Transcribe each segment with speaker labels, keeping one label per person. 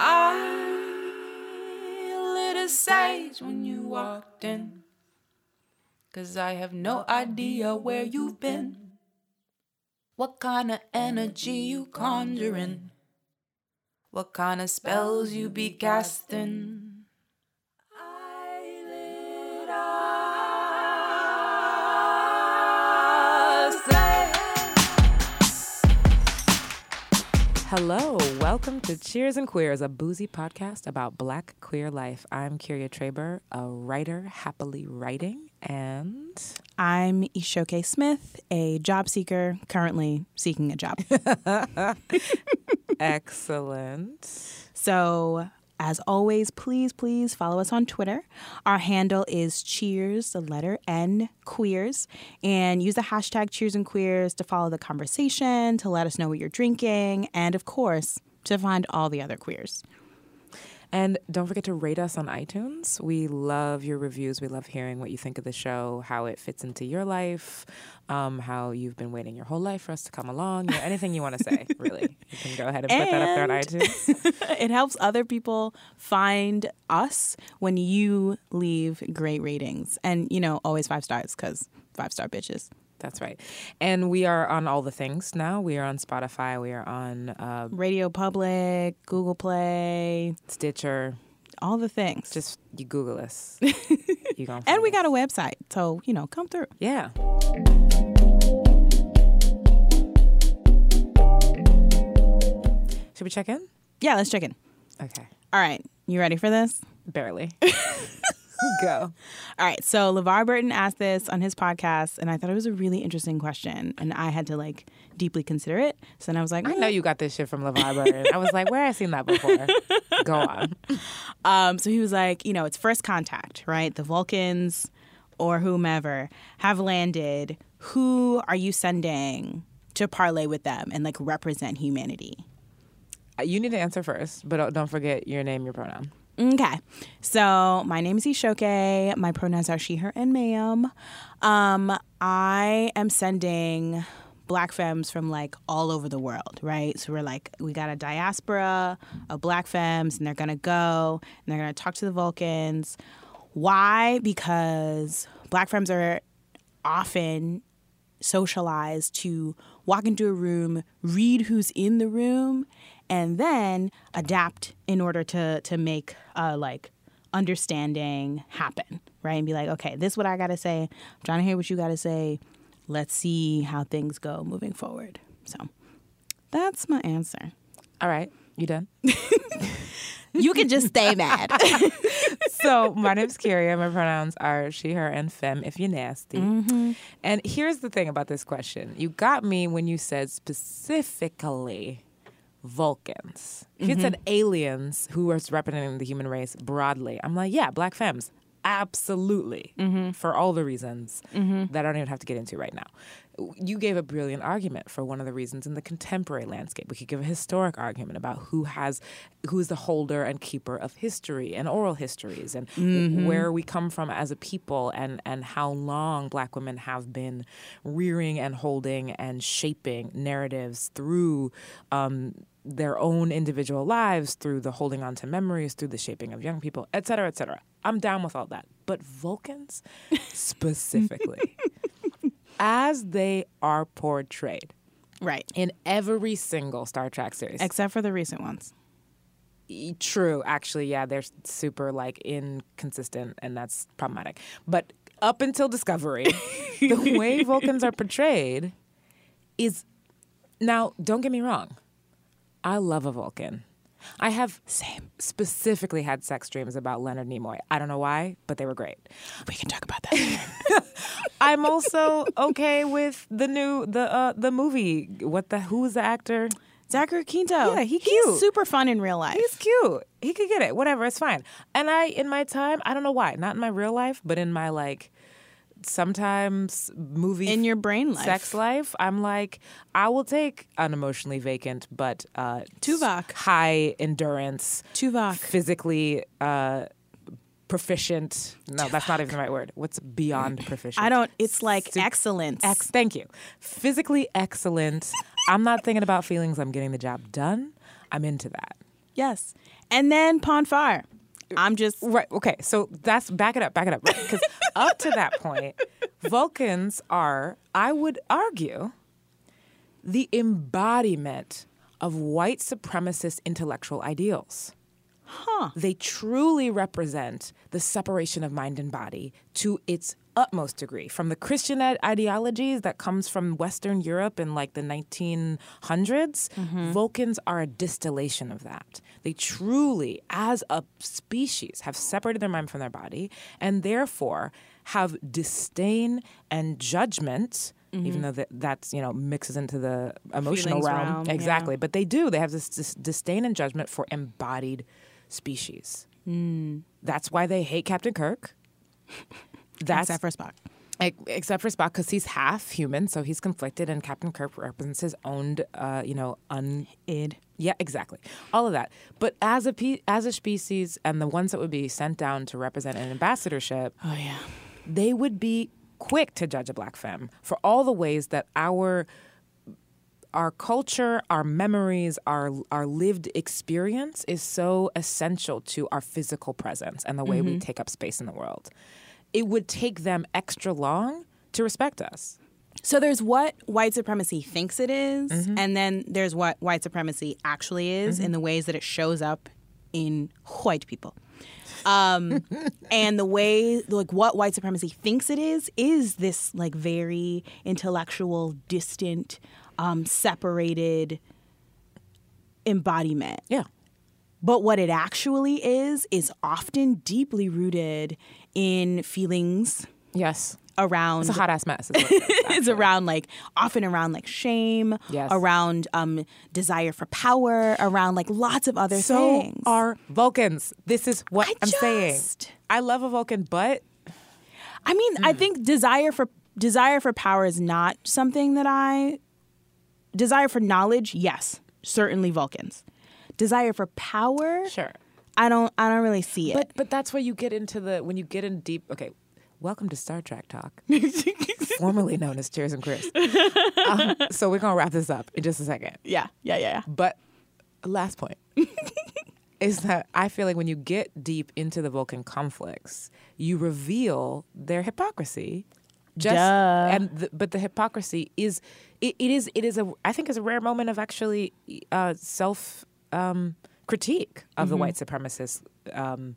Speaker 1: I lit a sage when you walked in. Cause I have no idea where you've been. What kind of energy you conjuring? What kind of spells you be casting?
Speaker 2: Hello, welcome to Cheers and Queers, a boozy podcast about black queer life. I'm Kyria Traber, a writer happily writing, and
Speaker 3: I'm Ishoke Smith, a job seeker currently seeking a job.
Speaker 2: excellent.
Speaker 3: So, as always, please, please follow us on Twitter. Our handle is Cheers, the letter N, Queers, and use the hashtag Cheers and Queers to follow the conversation, to let us know what you're drinking, and of course, to find all the other queers.
Speaker 2: And don't forget to rate us on iTunes. We love your reviews. We love hearing what you think of the show, how it fits into your life, um, how you've been waiting your whole life for us to come along. You know, anything you want to say, really. You can go ahead and, and put that up there on iTunes.
Speaker 3: it helps other people find us when you leave great ratings. And, you know, always five stars because five star bitches.
Speaker 2: That's right. And we are on all the things now. We are on Spotify. We are on uh,
Speaker 3: Radio Public, Google Play,
Speaker 2: Stitcher.
Speaker 3: All the things.
Speaker 2: Just you Google us.
Speaker 3: you gonna and we us. got a website. So, you know, come through.
Speaker 2: Yeah. Should we check in?
Speaker 3: Yeah, let's check in.
Speaker 2: Okay.
Speaker 3: All right. You ready for this?
Speaker 2: Barely. Go.
Speaker 3: All right. So LeVar Burton asked this on his podcast, and I thought it was a really interesting question, and I had to like deeply consider it. So then I was like,
Speaker 2: I know you got this shit from LeVar Burton. I was like, where have I seen that before? Go on.
Speaker 3: Um, so he was like, you know, it's first contact, right? The Vulcans or whomever have landed. Who are you sending to parlay with them and like represent humanity?
Speaker 2: Uh, you need to answer first, but don't forget your name, your pronoun.
Speaker 3: Okay. So my name is Ishoke. My pronouns are she, her, and ma'am. Um, I am sending black femmes from like all over the world, right? So we're like, we got a diaspora of black femmes, and they're gonna go and they're gonna talk to the Vulcans. Why? Because black femmes are often socialized to walk into a room, read who's in the room, and then adapt in order to to make uh, like understanding happen, right? And be like, okay, this is what I got to say. I'm trying to hear what you got to say. Let's see how things go moving forward. So that's my answer.
Speaker 2: All right, you done?
Speaker 3: you can just stay mad.
Speaker 2: so my name's Kyria. My pronouns are she, her, and femme. If you're nasty.
Speaker 3: Mm-hmm.
Speaker 2: And here's the thing about this question: you got me when you said specifically Vulcans. If mm-hmm. you said aliens who are representing the human race broadly, I'm like, yeah, black femmes. Absolutely.
Speaker 3: Mm-hmm.
Speaker 2: For all the reasons
Speaker 3: mm-hmm.
Speaker 2: that I don't even have to get into right now. You gave a brilliant argument for one of the reasons in the contemporary landscape. We could give a historic argument about who has who is the holder and keeper of history and oral histories and
Speaker 3: mm-hmm.
Speaker 2: where we come from as a people and and how long black women have been rearing and holding and shaping narratives through um, their own individual lives, through the holding on to memories, through the shaping of young people, et cetera, et cetera. I'm down with all that. But Vulcans specifically, as they are portrayed,
Speaker 3: right,
Speaker 2: in every single Star Trek series,
Speaker 3: except for the recent ones.
Speaker 2: True, actually, yeah, they're super like inconsistent, and that's problematic. But up until Discovery, the way Vulcans are portrayed is now. Don't get me wrong I love a Vulcan. I have
Speaker 3: same
Speaker 2: specifically had sex dreams about Leonard Nimoy. I don't know why, but they were great.
Speaker 3: We can talk about that.
Speaker 2: I'm also okay with the new the uh, the movie. What the who is the actor?
Speaker 3: Zachary Quinto.
Speaker 2: Yeah, he cute.
Speaker 3: He's super fun in real life.
Speaker 2: He's cute. He could get it. Whatever, it's fine. And I, in my time, I don't know why, not in my real life, but in my like sometimes movie
Speaker 3: in your brain life,
Speaker 2: sex life, I'm like, I will take unemotionally vacant, but uh,
Speaker 3: Tuvok,
Speaker 2: high endurance,
Speaker 3: Tuvok,
Speaker 2: physically uh, proficient. No, Tuvok. that's not even the right word. What's beyond proficient?
Speaker 3: I don't. It's like Su- excellence.
Speaker 2: Ex- thank you. Physically excellent. I'm not thinking about feelings. I'm getting the job done. I'm into that.
Speaker 3: Yes. And then Pon farr. I'm just
Speaker 2: Right. Okay. So that's back it up, back it up. Because up to that point, Vulcans are, I would argue, the embodiment of white supremacist intellectual ideals.
Speaker 3: huh.
Speaker 2: They truly represent the separation of mind and body to its utmost degree from the Christian ideologies that comes from Western Europe in like the 1900s. Vulcans are a distillation of that. They truly, as a species, have separated their mind from their body and therefore have disdain and judgment. Even though that that's you know mixes into the emotional realm,
Speaker 3: realm, yeah.
Speaker 2: exactly, but they do. They have this, this disdain and judgment for embodied species.
Speaker 3: Hmm.
Speaker 2: That's why they hate Captain Kirk. That's
Speaker 3: except for Spock.
Speaker 2: except for Spock because he's half human, so he's conflicted, and Captain Kirk represents his own, uh, you know, un.
Speaker 3: Id.
Speaker 2: Yeah, exactly. All of that. But as a pe- as a species, and the ones that would be sent down to represent an ambassadorship,
Speaker 3: Oh yeah.
Speaker 2: they would be quick to judge a black femme for all the ways that our our culture, our memories, our our lived experience is so essential to our physical presence and the way we take up space in the world. It would take them extra long to respect us.
Speaker 3: So there's what white supremacy thinks it is,
Speaker 2: Mm-hmm.
Speaker 3: and then there's what white supremacy actually is in the ways that it shows up in white people. Um, and the way, like, what white supremacy thinks it is, is this like very intellectual, distant, um, separated embodiment.
Speaker 2: Yeah.
Speaker 3: But what it actually is, is often deeply rooted in feelings
Speaker 2: Yes.
Speaker 3: around
Speaker 2: It's a hot ass mess. is what it is,
Speaker 3: it's around like often around like shame
Speaker 2: Yes.
Speaker 3: around um desire for power around like lots of other
Speaker 2: so
Speaker 3: things
Speaker 2: are Vulcans. This is what
Speaker 3: I
Speaker 2: I'm saying. I love a Vulcan, but
Speaker 3: i mean i
Speaker 2: Hmm.
Speaker 3: think desire for desire for power is not something that i desire for knowledge yes certainly vulcans desire for power
Speaker 2: sure.
Speaker 3: i don't i don't really see it
Speaker 2: But but that's where you get into the when you get in deep. Okay, welcome to Star Trek talk, formerly known as Cheers and Queers. Um, so we're gonna wrap this up in just a second.
Speaker 3: yeah yeah yeah yeah
Speaker 2: But last point is that I feel like when you get deep into the Vulcan conflicts, you reveal their hypocrisy. Just
Speaker 3: Duh.
Speaker 2: and the, but the hypocrisy is it, it is it is a I think is a rare moment of actually uh, self um, critique of the white supremacist um,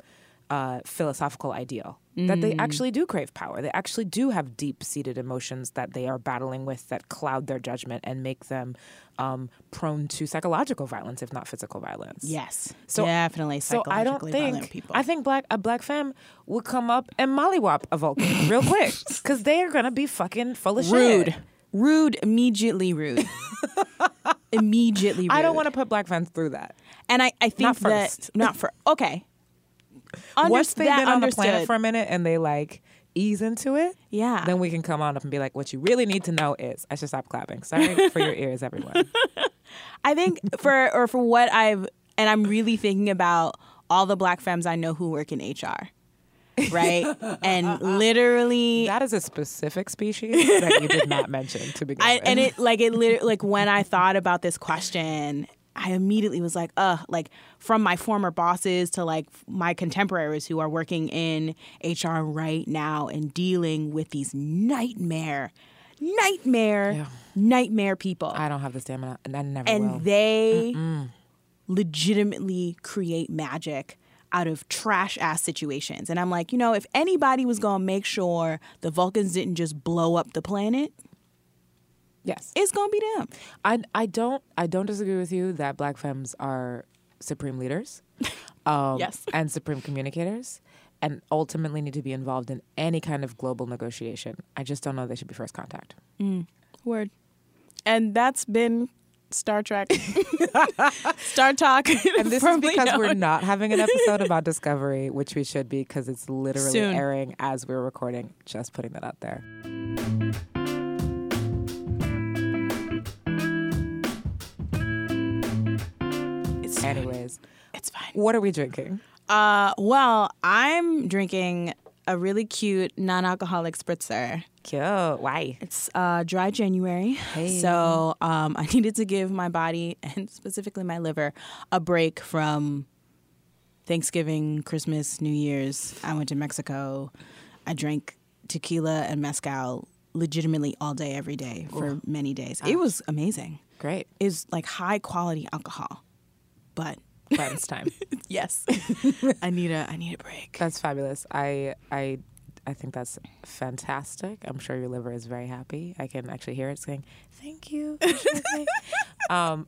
Speaker 2: uh, philosophical ideal that they actually do crave power. They actually do have deep seated emotions that they are battling with that cloud their judgment and make them um, prone to psychological violence, if not physical violence.
Speaker 3: yes
Speaker 2: So-
Speaker 3: definitely
Speaker 2: So I don't think
Speaker 3: people
Speaker 2: I think black a black femme would come up and mollywop a Vulcan real quick because they are gonna be fucking full of
Speaker 3: rude
Speaker 2: shit.
Speaker 3: rude immediately rude immediately rude
Speaker 2: I don't want to put black femmes through that.
Speaker 3: And I, I think
Speaker 2: Not
Speaker 3: that
Speaker 2: first.
Speaker 3: not for okay.
Speaker 2: Once they've
Speaker 3: that
Speaker 2: been on the planet for a minute and they like ease into it,
Speaker 3: Yeah.
Speaker 2: then we can come on up and be like, what you really need to know is I should stop clapping. Sorry for your ears, everyone.
Speaker 3: I think for or for what I've and I'm really thinking about all the black femmes I know who work in HR. Right? and literally
Speaker 2: That is a specific species that you did not mention to begin
Speaker 3: I
Speaker 2: with.
Speaker 3: and it like it literally like when I thought about this question, I immediately was like, uh, like from my former bosses to like my contemporaries who are working in HR right now and dealing with these nightmare, nightmare,
Speaker 2: Yeah.
Speaker 3: nightmare people.
Speaker 2: I don't have the stamina, and I never
Speaker 3: and
Speaker 2: will.
Speaker 3: they legitimately create magic out of trash ass situations. And I'm like, you know, if anybody was gonna make sure the Vulcans didn't just blow up the planet,
Speaker 2: yes,
Speaker 3: it's gonna be them.
Speaker 2: I I don't I don't disagree with you that black femmes are supreme leaders, um,
Speaker 3: Yes.
Speaker 2: and supreme communicators, and ultimately need to be involved in any kind of global negotiation. I just don't know they should be first contact.
Speaker 3: Word. And that's been Star Trek, Star Talk.
Speaker 2: And this is because we're not having an episode about Discovery, which we should be because it's literally
Speaker 3: Soon.
Speaker 2: airing as we're recording. Just putting that out there.
Speaker 3: It's,
Speaker 2: Anyways,
Speaker 3: it's fine.
Speaker 2: what are we drinking?
Speaker 3: Uh, well, I'm drinking a really cute non-alcoholic spritzer
Speaker 2: Cute. Why?
Speaker 3: It's uh, dry January, so um, I needed to give my body and specifically my liver a break from Thanksgiving, Christmas, New Year's. I went to Mexico. I drank tequila and mezcal legitimately all day, every day for many days. It was amazing.
Speaker 2: Great.
Speaker 3: It was like high quality alcohol, but
Speaker 2: Cleanse time.
Speaker 3: yes, I need a I need a break.
Speaker 2: That's fabulous. I I I think that's fantastic. I'm sure your liver is very happy. I can actually hear it saying, "Thank you." Um,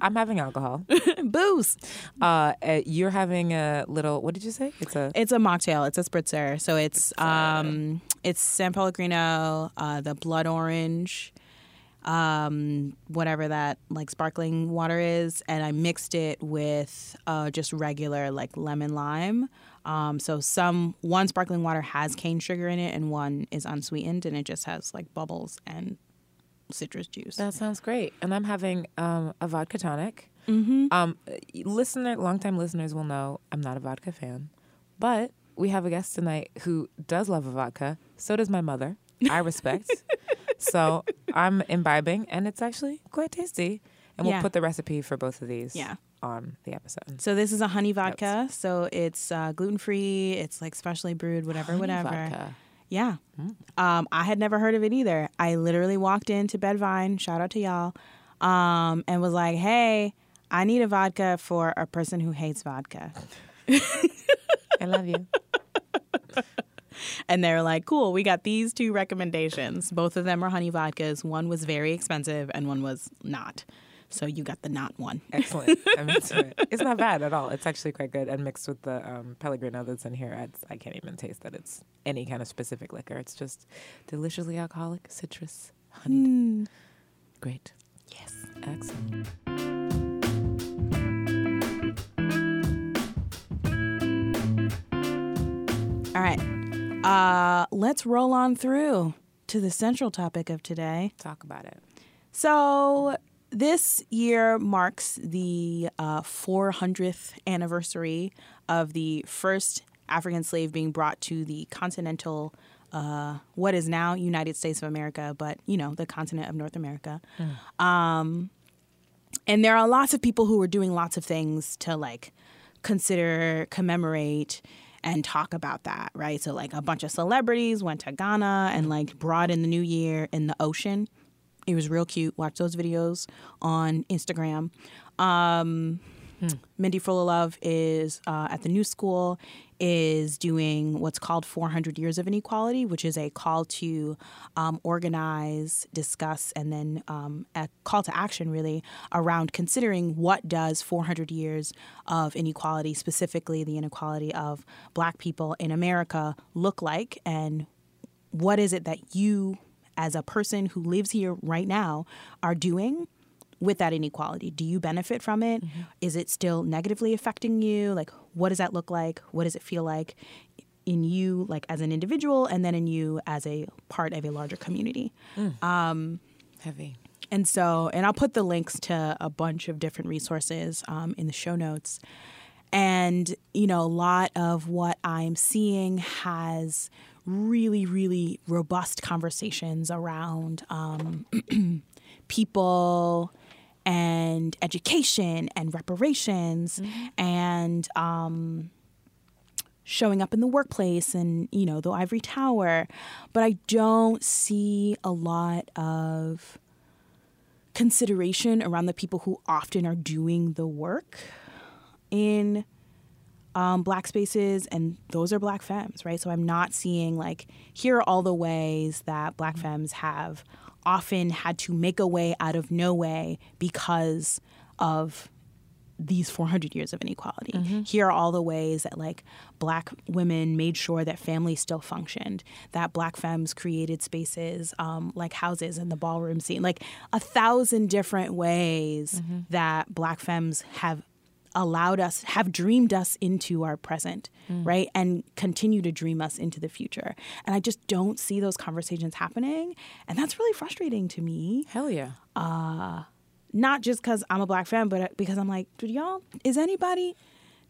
Speaker 2: I'm having alcohol.
Speaker 3: Booze.
Speaker 2: Uh, uh, you're having a little. What did you say? It's a.
Speaker 3: It's a mocktail. It's a spritzer. So it's um it's San Pellegrino, uh, the blood orange, um, whatever that like sparkling water is, and I mixed it with uh, just regular like lemon lime. Um, so some one sparkling water has cane sugar in it, and one is unsweetened, and it just has like bubbles and citrus juice.
Speaker 2: That sounds great. And I'm having um, a vodka tonic. Mm-hmm. Um, listener, longtime listeners will know I'm not a vodka fan, but we have a guest tonight who does love a vodka. So does my mother. I respect. so I'm imbibing, and it's actually quite tasty. And we'll
Speaker 3: Yeah.
Speaker 2: put the recipe for both of these
Speaker 3: Yeah.
Speaker 2: On the episode.
Speaker 3: So this is a honey vodka. So it's uh, gluten free. It's like specially brewed, whatever,
Speaker 2: Honey
Speaker 3: whatever.
Speaker 2: vodka.
Speaker 3: Yeah. Um, I had never heard of it either. I literally walked into Bed-Vyne, shout out to y'all, um, and was like, hey, I need a vodka for a person who hates vodka.
Speaker 2: I love you.
Speaker 3: And they're like, cool, we got these two recommendations. Both of them are honey vodkas. One was very expensive and one was not. So you got the not one.
Speaker 2: Excellent. I'm into it. It's not bad at all. It's actually quite good. And mixed with the um, Pellegrino that's in here, it's, I can't even taste that it's any kind of specific liquor. It's just deliciously alcoholic, citrus, honeyed. Great.
Speaker 3: Yes.
Speaker 2: Excellent.
Speaker 3: All right. Uh, let's roll on through to the central topic of today.
Speaker 2: Talk about it.
Speaker 3: So this year marks the uh, 400th anniversary of the first African slave being brought to the continental, uh, what is now United States of America, but you know the continent of North America. Um, and there are lots of people who are doing lots of things to like consider, commemorate, and talk about that, right? So like a bunch of celebrities went to Ghana and like brought in the new year in the ocean. It was real cute. Watch those videos on Instagram. Um, Mindy Fullilove is uh, at the New School is doing what's called 400 Years of Inequality, which is a call to um, organize, discuss, and then um, a call to action really around considering what does 400 years of inequality, specifically the inequality of Black people in America, look like, and what is it that you as a person who lives here right now are doing with that inequality do you benefit from it? Mm-hmm. Is it still negatively affecting you like what does that look like what does it feel like in you like as an individual and then in you as a part of a larger community mm.
Speaker 2: um, Heavy.
Speaker 3: and so, and I'll put the links to a bunch of different resources um, in the show notes. And, you know, a lot of what I'm seeing has really, really robust conversations around um, people and education and reparations and um, showing up in the workplace and you know the ivory tower. But i don't see a lot of consideration around the people who often are doing the work in um, black spaces and those are black femmes right? So i'm not seeing like here are all the ways that black femmes have often had to make a way out of no way because of these 400 years of inequality. Here are all the ways that like black women made sure that families still functioned, that black femmes created spaces um, like houses and the ballroom scene, like a thousand different ways that black femmes have allowed us, have dreamed us into our present, mm. right? And continue to dream us into the future. And I just don't see those conversations happening. And that's really frustrating to me
Speaker 2: Hell yeah.
Speaker 3: Uh, not just because I'm a black fan, but uh, because I'm like, do y'all, is anybody,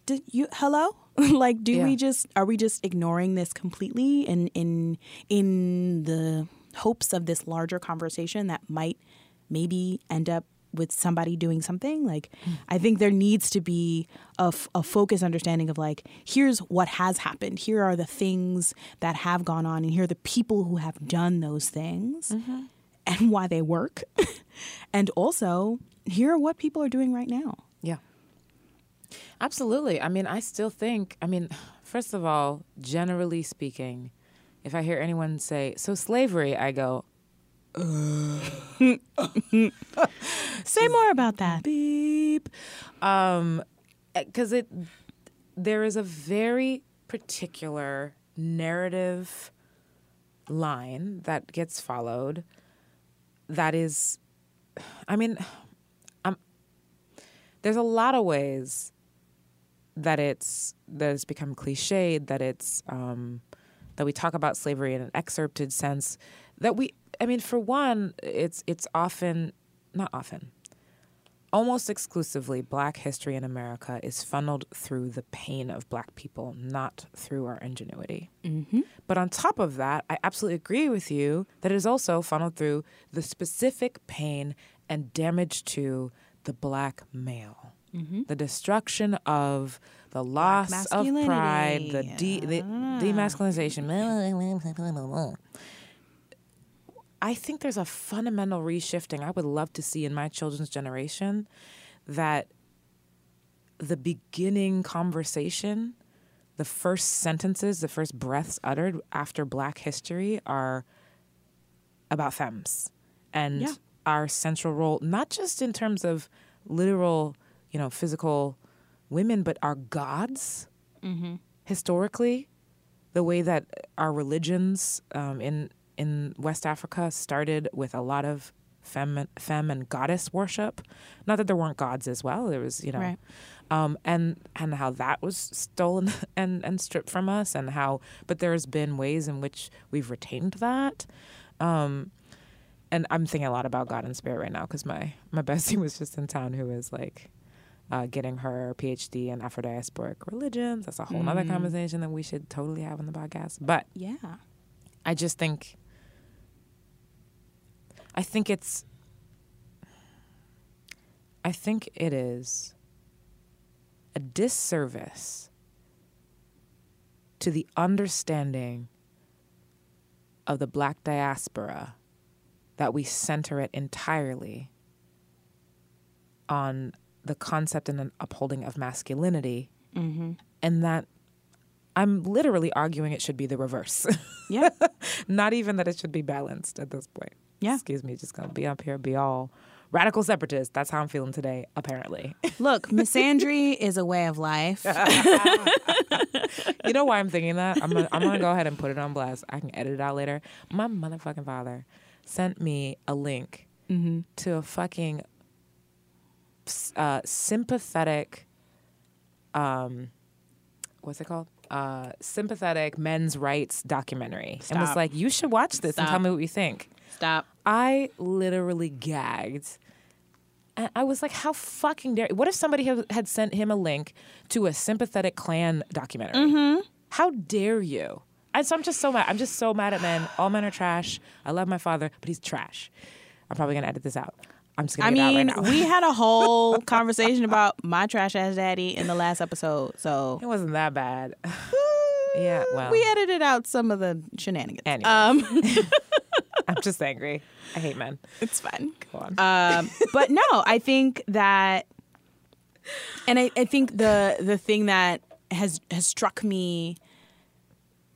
Speaker 3: did you, hello? like, do
Speaker 2: Yeah.
Speaker 3: we just, are we just ignoring this completely in, in, in the hopes of this larger conversation that might maybe end up with somebody doing something like mm-hmm. i think there needs to be a, f- a focused understanding of like here's what has happened. Here are the things that have gone on and here are the people who have done those things mm-hmm. and why they work. And also here are what people are doing right now.
Speaker 2: Yeah. Absolutely. I mean, I still think, I mean, first of all, generally speaking, if I hear anyone say, so slavery, I go,
Speaker 3: say more about that
Speaker 2: beep. Um, because it, there is a very particular narrative line that gets followed that is, I mean, I'm, there's a lot of ways that it's that it's become cliched that it's um, that we talk about slavery in an excerpted sense that we I mean for one it's it's often not often almost exclusively black history in America is funneled through the pain of black people not through our ingenuity. Mm-hmm. But on top of that I absolutely agree with you that it is also funneled through the specific pain and damage to the black male. Mm-hmm. The destruction of the loss of pride, the, de- the demasculinization. Ah. I think there's a fundamental reshifting I would love to see in my children's generation that the beginning conversation, the first sentences, the first breaths uttered after Black history are about femmes and
Speaker 3: Yeah.
Speaker 2: our central role, not just in terms of literal, you know, physical women, but our gods historically, the way that our religions um, in in West Africa started with a lot of femme, femme and goddess worship. Not that there weren't gods as well. There was, you know,
Speaker 3: Right.
Speaker 2: um, and and how that was stolen and and stripped from us, and how. But there's been ways in which we've retained that. Um, and I'm thinking a lot about God and Spirit right now because my my bestie was just in town who is like uh, getting her PhD in Afro diasporic religions. That's a whole other conversation that we should totally have on the podcast. But
Speaker 3: yeah
Speaker 2: I just think I think it's I think it is a disservice to the understanding of the black diaspora that we center it entirely on the concept and an upholding of masculinity mm-hmm. and that I'm literally arguing it should be the reverse.
Speaker 3: yeah
Speaker 2: Not even that it should be balanced at this point.
Speaker 3: Yeah.
Speaker 2: Excuse me, just gonna be up here, be all radical separatist. That's how I'm feeling today, apparently.
Speaker 3: look misandry is a way of life
Speaker 2: you know why I'm thinking that? I'm gonna, I'm gonna go ahead and put it on blast. I can edit it out later. My motherfucking father sent me a link to a fucking uh, sympathetic, um, what's it called? Uh, sympathetic men's rights documentary, and was like, "You should watch this and tell me what you think."
Speaker 3: stop
Speaker 2: I literally gagged. And I was like, how fucking dare What if somebody had- had sent him a link to a sympathetic Klan documentary? How dare you? And so I'm just so mad. I'm just so mad at men. All men are trash. I love my father, but he's trash. I'm probably gonna edit this out. I'm just gonna
Speaker 3: I
Speaker 2: get
Speaker 3: mean,
Speaker 2: out right now.
Speaker 3: we had a whole conversation about my trash ass daddy in the last episode, so
Speaker 2: it wasn't that bad. yeah, well,
Speaker 3: we edited out some of the shenanigans.
Speaker 2: Anyways.
Speaker 3: Um,
Speaker 2: I'm just angry. I hate men.
Speaker 3: it's fine.
Speaker 2: Go on.
Speaker 3: Um, but no, I think that, and I, I think the the thing that has has struck me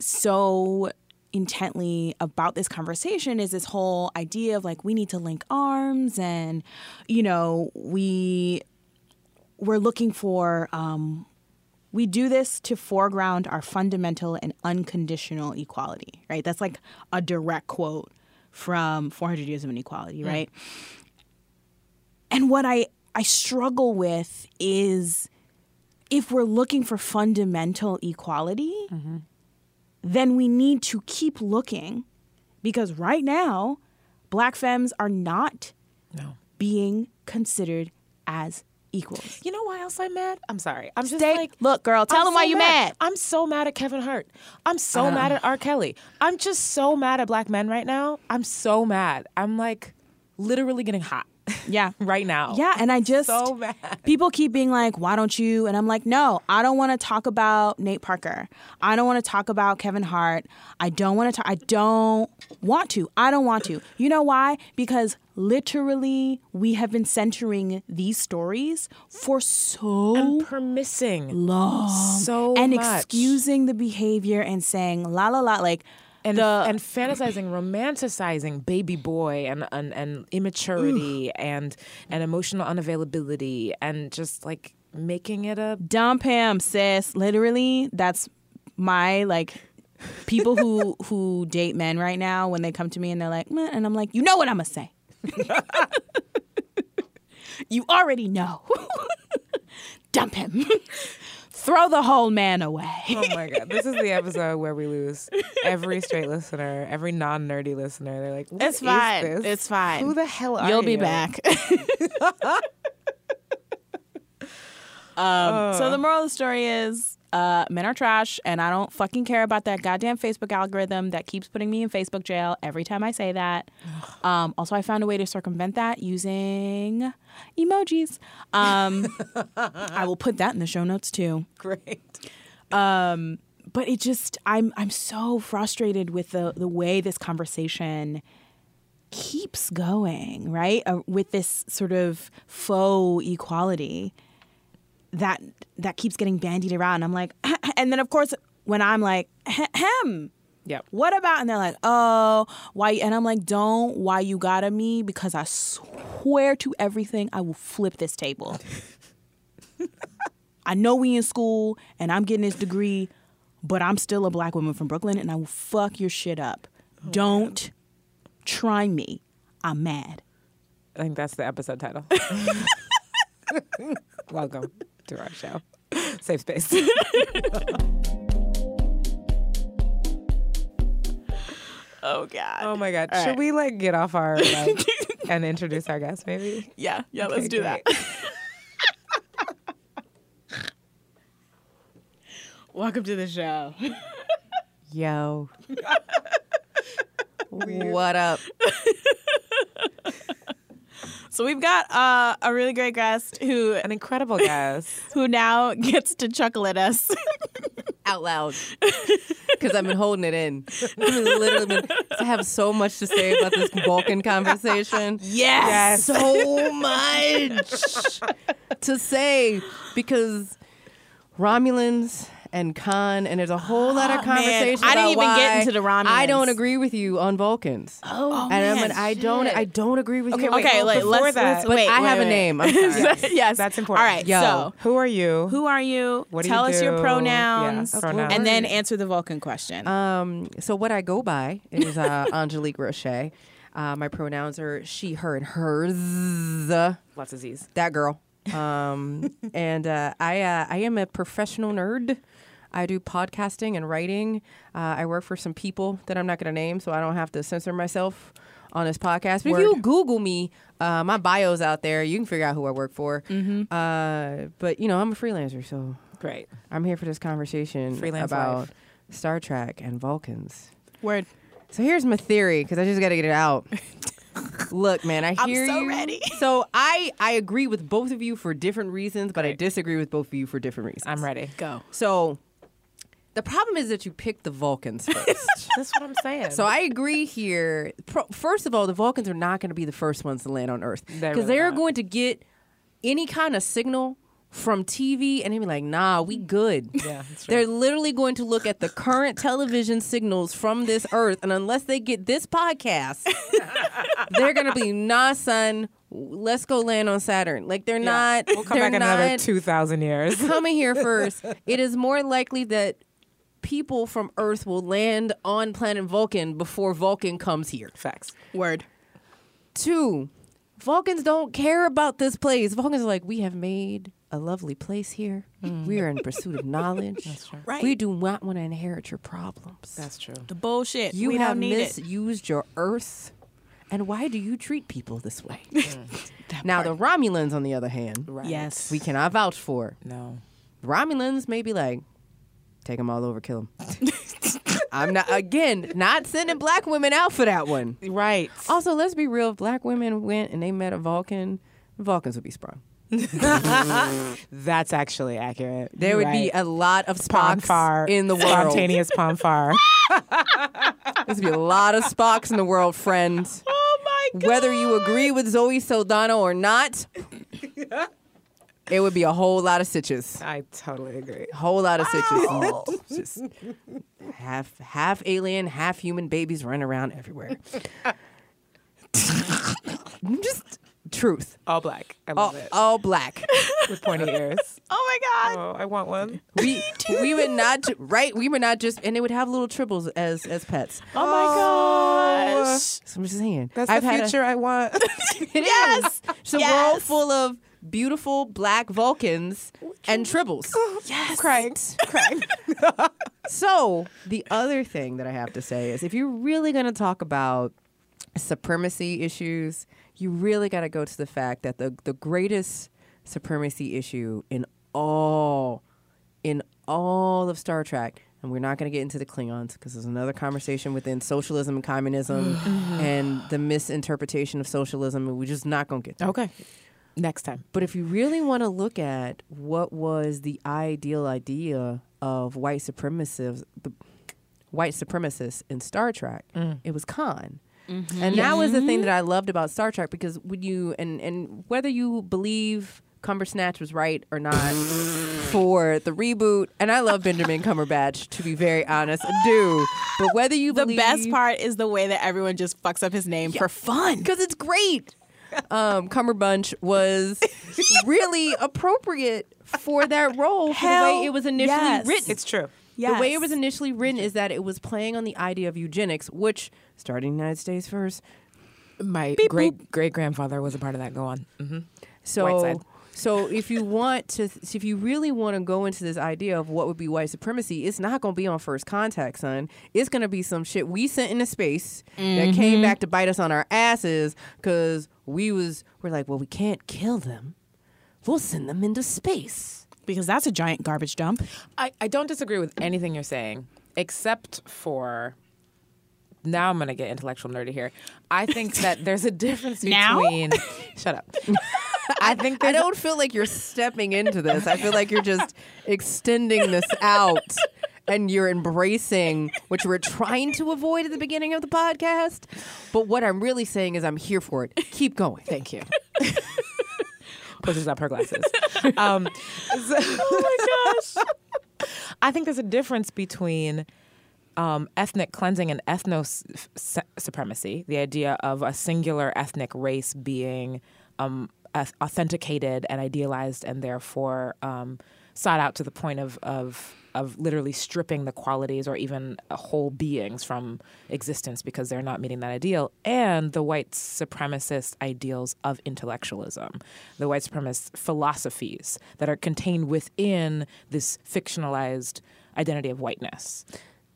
Speaker 3: so intently about this conversation is this whole idea of like we need to link arms and you know we we're looking for um, we do this to foreground our fundamental and unconditional equality right? That's like a direct quote from 400 years of inequality right? And what I I struggle with is if we're looking for fundamental equality, then we need to keep looking because right now, black femmes are not
Speaker 2: no.
Speaker 3: being considered as equals.
Speaker 2: You know why else I'm mad? I'm sorry. I'm just like,
Speaker 3: look, girl, tell
Speaker 2: I'm
Speaker 3: them why
Speaker 2: so
Speaker 3: you mad.
Speaker 2: I'm so mad at Kevin Hart. I'm so uh-huh. mad at R. Kelly. I'm just so mad at black men right now. I'm so mad. I'm like literally getting hot.
Speaker 3: Yeah.
Speaker 2: right now.
Speaker 3: Yeah, and I just
Speaker 2: so mad.
Speaker 3: people keep being like, "Why don't you?" And I'm like, "No, I don't want to talk about Nate Parker. I don't want to talk about Kevin Hart. I don't want to talk. I don't want to. I don't want to. You know why? Because literally, we have been centering these stories for so
Speaker 2: And permissing
Speaker 3: long,
Speaker 2: so
Speaker 3: and
Speaker 2: much.
Speaker 3: excusing the behavior and saying la la la, like
Speaker 2: and
Speaker 3: the
Speaker 2: and fantasizing, romanticizing baby boy and and, and immaturity and and emotional unavailability and just like making it a
Speaker 3: dump him, sis. Literally, that's my like people who who date men right now when they come to me and they're like, and I'm like, you know what I'm gonna say. you already know. dump him. Throw the whole man away.
Speaker 2: Oh my god! This is the episode where we lose every straight listener, every non-nerdy listener. They're like, "What
Speaker 3: It's
Speaker 2: is
Speaker 3: fine.
Speaker 2: this?
Speaker 3: It's fine.
Speaker 2: Who the hell are
Speaker 3: You'll be
Speaker 2: you?"
Speaker 3: back. um, So the moral of the story is uh, men are trash, and I don't fucking care about that goddamn Facebook algorithm that keeps putting me in Facebook jail every time I say that. Um, also, I found a way to circumvent that using emojis. Um, I will put that in the show notes too
Speaker 2: Great.
Speaker 3: but it just I'm I'm so frustrated with the the way this conversation keeps going, right? Uh, with this sort of faux equality that that keeps getting bandied around. I'm like, and then of course when I'm like, hem.
Speaker 2: Yep.
Speaker 3: What about? And they're like, oh, why? And I'm like, don't. Why you got at me? Because I swear to everything, I will flip this table. I know we in school and I'm getting this degree, but I'm still a black woman from Brooklyn and I will fuck your shit up. Oh, don't try me. I'm mad.
Speaker 2: I think that's the episode title. Welcome to our show. Safe space.
Speaker 3: Oh God.
Speaker 2: Oh my god.
Speaker 3: All
Speaker 2: Should
Speaker 3: right.
Speaker 2: we like get off our like, and introduce our guest maybe?
Speaker 3: Yeah, yeah,
Speaker 2: Okay,
Speaker 3: let's do that. Welcome to the show.
Speaker 4: Yo. what up?
Speaker 3: So we've got uh, a really great guest who
Speaker 2: An incredible guest.
Speaker 3: who now gets to chuckle at us.
Speaker 4: Out loud. Because I've been holding it in. Literally been, I have so much to say about this Vulcan conversation.
Speaker 3: yes.
Speaker 4: So much to say because Romulans and Khan, and there's a whole lot of
Speaker 3: Oh, man.
Speaker 4: conversation.
Speaker 3: I didn't
Speaker 4: about
Speaker 3: even get into the
Speaker 4: I don't agree with you on Vulcans.
Speaker 3: Oh,
Speaker 4: and I'm an, I don't. I don't agree with you. on
Speaker 3: Okay,
Speaker 4: Vulcans.
Speaker 3: like,
Speaker 2: before
Speaker 3: let's,
Speaker 2: that-
Speaker 3: let's
Speaker 4: but
Speaker 3: wait.
Speaker 4: I
Speaker 3: wait,
Speaker 4: have a name. I'm sorry.
Speaker 3: yes,
Speaker 2: That's important.
Speaker 3: All right,
Speaker 4: Yo.
Speaker 3: so
Speaker 2: Who are you?
Speaker 3: who are you?
Speaker 2: What do
Speaker 3: Tell
Speaker 2: you
Speaker 3: us your pronouns,
Speaker 2: Yeah, pronouns.
Speaker 3: and then answer the Vulcan question.
Speaker 4: Um, so what I go by is uh, Angelique Roche. Uh, my pronouns are she, her, and hers.
Speaker 2: Lots of Z's.
Speaker 4: That girl. Um, and uh, I uh, I am a professional nerd. I do podcasting and writing. Uh, I work for some people that I'm not going to name, so I don't have to censor myself on this podcast. But if you Google me, uh, my bio's out there. You can figure out who I work for. Uh, but you know, I'm a freelancer, so
Speaker 2: Great.
Speaker 4: I'm here for this conversation
Speaker 2: Freelance
Speaker 4: about
Speaker 2: life.
Speaker 4: Star Trek and Vulcans.
Speaker 3: Word.
Speaker 4: So here's my theory because I just got to get it out. Look, man, I
Speaker 3: I'm
Speaker 4: hear
Speaker 3: so
Speaker 4: you.
Speaker 3: ready.
Speaker 4: So I I agree with both of you for different reasons, but I disagree with both of you for different reasons.
Speaker 2: I'm ready.
Speaker 3: Go.
Speaker 4: So the problem is that you picked the Vulcans first.
Speaker 2: That's what I'm saying.
Speaker 4: so I agree here. Pro- First of all, the Vulcans are not going to be the first ones to land on Earth
Speaker 2: They're
Speaker 4: because
Speaker 2: really
Speaker 4: they're
Speaker 2: not.
Speaker 4: going to get any kind of signal from TV and they'll be like, "Nah, we good."
Speaker 2: Yeah, that's true.
Speaker 4: They're literally going to look at the current television signals from this earth, and unless they get this podcast, they're gonna be nah, son. Let's go land on Saturn. Like they're not.
Speaker 2: We'll come
Speaker 4: they're
Speaker 2: back in another two thousand years.
Speaker 4: coming here first. it is more likely that people from Earth will land on planet Vulcan before Vulcan comes here.
Speaker 2: Facts.
Speaker 3: Word.
Speaker 4: Two, Vulcans don't care about this place. Vulcans are like, we have made a lovely place here. Mm. We are in pursuit of knowledge. That's
Speaker 2: true.
Speaker 3: Right.
Speaker 4: We do not want to inherit your problems.
Speaker 2: That's true.
Speaker 3: The bullshit.
Speaker 4: you
Speaker 3: we
Speaker 4: have
Speaker 3: don't need it.
Speaker 4: misused your Earth And why do you treat people this way? Mm. now, the Romulans, on the other hand,
Speaker 2: Right.
Speaker 3: Yes.
Speaker 4: we cannot vouch for.
Speaker 2: No.
Speaker 4: Romulans may be like, take them all over, kill them. I'm not, again, not sending black women out for that one.
Speaker 2: Right.
Speaker 4: Also, let's be real. If black women went and they met a Vulcan, Vulcans would be sprung.
Speaker 2: That's actually accurate.
Speaker 4: There would be a lot of Spocks
Speaker 2: Pon farr
Speaker 4: in the world.
Speaker 2: Spontaneous pon
Speaker 4: farr. would be a lot of Spocks in the world, friends.
Speaker 2: oh my
Speaker 4: Whether you agree with Zoe Saldana or not, it would be a whole lot of stitches.
Speaker 2: I totally agree.
Speaker 4: A whole lot of stitches. Just half half alien, half human babies running around everywhere. Just truth.
Speaker 2: All black. I
Speaker 4: All,
Speaker 2: love it.
Speaker 4: all black.
Speaker 2: With pointy ears.
Speaker 3: Oh my god.
Speaker 2: Oh, I want one.
Speaker 4: We we would not right. We would not just, and they would have little tribbles as as pets.
Speaker 3: Oh my oh. gosh.
Speaker 4: So I'm just saying.
Speaker 2: That's
Speaker 4: I've
Speaker 2: the future I want.
Speaker 4: yes, it's a world full of beautiful black Vulcans and tribbles.
Speaker 3: Yes.
Speaker 2: Crying. Crying.
Speaker 4: So the other thing that I have to say is, if you're really going to talk about supremacy issues, you really got to go to the fact that the the greatest supremacy issue in all in all of Star Trek. And we're not going to get into the Klingons because there's another conversation within socialism and communism and the misinterpretation of socialism, and we're just not going to get there.
Speaker 2: Okay. Next time.
Speaker 4: But if you really want to look at what was the ideal idea of white supremacists, the white supremacists in Star Trek, mm. it was Khan. Mm-hmm. And that was the thing that I loved about Star Trek because when you and and whether you believe Cumbersnatch was right or not for the reboot, and I love Benjamin Cumberbatch to be very honest, I do. But whether you
Speaker 3: The
Speaker 4: believe
Speaker 3: best part is the way that everyone just fucks up his name for fun.
Speaker 4: because it's great. Um, Cumberbunch was really appropriate for that role for the
Speaker 3: Hell
Speaker 4: way it was initially
Speaker 3: yes.
Speaker 4: written.
Speaker 2: It's true.
Speaker 3: Yes.
Speaker 4: The way it was initially written is that it was playing on the idea of eugenics, which starting in the United States first.
Speaker 2: My great great grandfather was a part of that. Go on. hmm
Speaker 4: So, so if you want to, if you really want to go into this idea of what would be white supremacy, it's not going to be on first contact, son. It's going to be some shit we sent into space that came back to bite us on our asses because we was we're like, well, we can't kill them. We'll send them into space.
Speaker 3: because that's a giant garbage dump.
Speaker 2: I, I don't disagree with anything you're saying, except for now I'm gonna get intellectual nerdy here. I think that there's a difference between shut up. I think
Speaker 4: I don't feel like you're stepping into this. I feel like you're just extending this out and you're embracing what you were trying to avoid at the beginning of the podcast. But what I'm really saying is I'm here for it. Keep going.
Speaker 2: Thank you. Pushes up her glasses. Um, so- oh my gosh. I think there's a difference between um, ethnic cleansing and ethno su- supremacy, the idea of a singular ethnic race being um, authenticated and idealized and therefore um, sought out to the point of, of of literally stripping the qualities or even whole beings from existence because they're not meeting that ideal, and the white supremacist ideals of intellectualism, the white supremacist philosophies that are contained within this fictionalized identity of whiteness.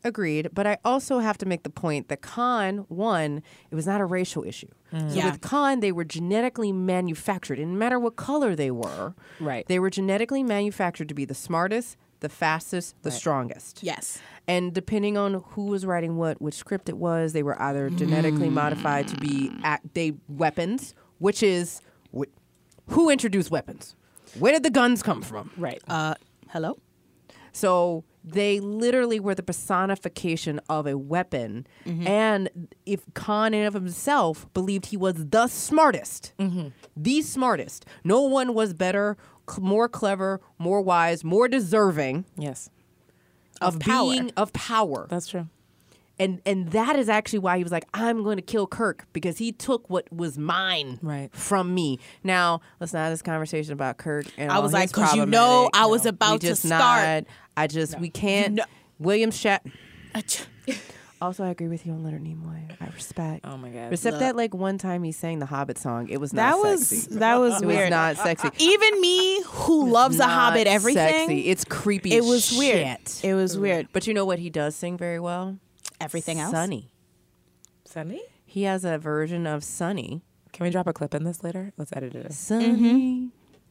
Speaker 4: Agreed. But I also have to make the point that Khan, one, it was not a racial issue. Mm. So
Speaker 3: Yeah.
Speaker 4: with Khan, they were genetically manufactured. It didn't matter what color they were.
Speaker 2: Right.
Speaker 4: They were genetically manufactured to be the smartest, the fastest, the strongest.
Speaker 3: Yes.
Speaker 4: And depending on who was writing what, which script it was, they were either genetically modified to be mm. act, they weapons, which is wh- who introduced weapons. Where did the guns come from?
Speaker 2: Right.
Speaker 3: Uh, hello.
Speaker 4: So they literally were the personification of a weapon. Mm-hmm. And if Khan in of himself believed he was the smartest, mm-hmm. the smartest, no one was better, cl- more clever, more wise, more deserving
Speaker 2: yes.
Speaker 4: of,
Speaker 3: Of power.
Speaker 4: being of power.
Speaker 2: That's true.
Speaker 4: and and that is actually why he was like, I'm going to kill Kirk because he took what was mine
Speaker 2: Right.
Speaker 4: from me. Now let's not have this conversation about Kirk. And
Speaker 3: I was
Speaker 4: like,
Speaker 3: like, 'cause you know I was about to start.
Speaker 4: Not, I just we can't.
Speaker 3: know-
Speaker 4: William Shat.
Speaker 3: Ach.
Speaker 4: Also, I agree with you on Leonard Nimoy. I respect.
Speaker 2: Oh my God.
Speaker 4: Except
Speaker 3: Look.
Speaker 4: that like one time he sang the Hobbit song. It was not That
Speaker 3: was
Speaker 4: sexy.
Speaker 3: that was
Speaker 4: It was not sexy.
Speaker 3: Even me, who loves the Hobbit, everything.
Speaker 4: Sexy. It's creepy.
Speaker 3: It
Speaker 4: as
Speaker 3: was weird. It was mm-hmm. weird.
Speaker 4: But you know what he does sing very well?
Speaker 3: Everything else.
Speaker 4: Sunny.
Speaker 2: Sunny?
Speaker 4: he has a version of Sunny.
Speaker 2: Can we drop a clip in this later? Let's edit it. in.
Speaker 4: Sunny. Mm-hmm.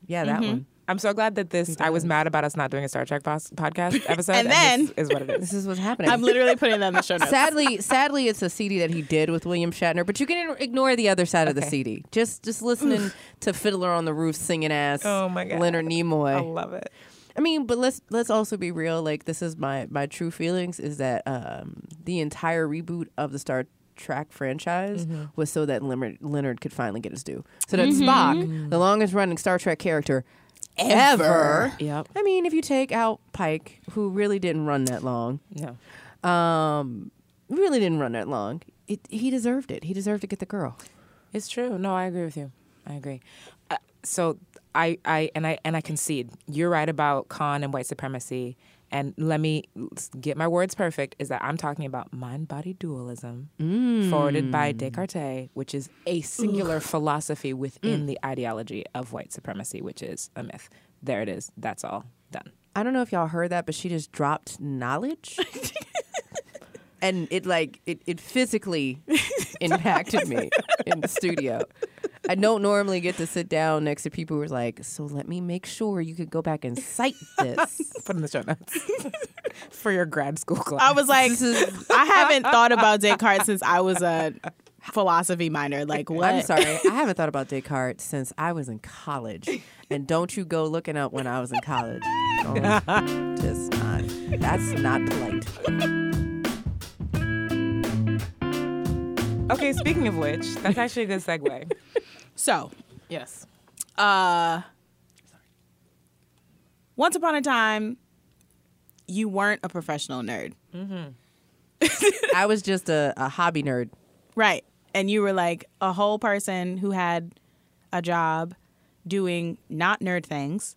Speaker 4: Yeah, that mm-hmm. one.
Speaker 2: I'm so glad that this. I was mad about us not doing a Star Trek pos- podcast episode,
Speaker 3: And
Speaker 2: this
Speaker 3: then-
Speaker 2: is what it is.
Speaker 4: This is what's happening.
Speaker 3: I'm literally putting that in the show notes.
Speaker 4: sadly, sadly, it's a CD that he did with William Shatner, but you can ignore the other side of the CD. Just, just listening to Fiddler on the Roof singing ass.
Speaker 2: Oh my God.
Speaker 4: Leonard Nimoy.
Speaker 2: I love it.
Speaker 4: I mean, but let's let's also be real. Like this is my my true feelings is that um, the entire reboot of the Star Trek franchise
Speaker 2: Mm-hmm.
Speaker 4: was so that Leonard, Leonard could finally get his due. So that Spock, the longest running Star Trek character ever.
Speaker 2: Yep.
Speaker 4: I mean, if you take out Pike, who really didn't run that long,
Speaker 2: No.
Speaker 4: um, really didn't run that long. It, he deserved it. He deserved to get the girl.
Speaker 2: It's true. No, I agree with you. I agree. Uh, so I, I and I and I concede. You're right about Khan and white supremacy. And let me get my words perfect. Is that I'm talking about mind-body dualism, mm. forwarded by Descartes, which is a singular philosophy within mm. the ideology of white supremacy, which is a myth. There it is. That's all done.
Speaker 4: I don't know if y'all heard that, but she just dropped knowledge. and it like it, it physically impacted me in the studio. I don't normally get to sit down next to people who are like, so let me make sure you could go back and cite this.
Speaker 2: Put in the show notes for your grad school class.
Speaker 3: I was like,
Speaker 4: is-
Speaker 3: I haven't thought about Descartes since I was a philosophy minor. Like, what?
Speaker 4: I'm sorry, I haven't thought about Descartes since I was in college. And don't you go looking up when I was in college. Don't- oh. just not. That's not polite.
Speaker 2: okay. Speaking of which, that's actually a good segue.
Speaker 3: So,
Speaker 2: Yes.
Speaker 3: uh, once upon a time, you weren't a professional nerd,
Speaker 4: I was just a, a hobby nerd.
Speaker 3: right? And you were like a whole person who had a job doing not nerd things,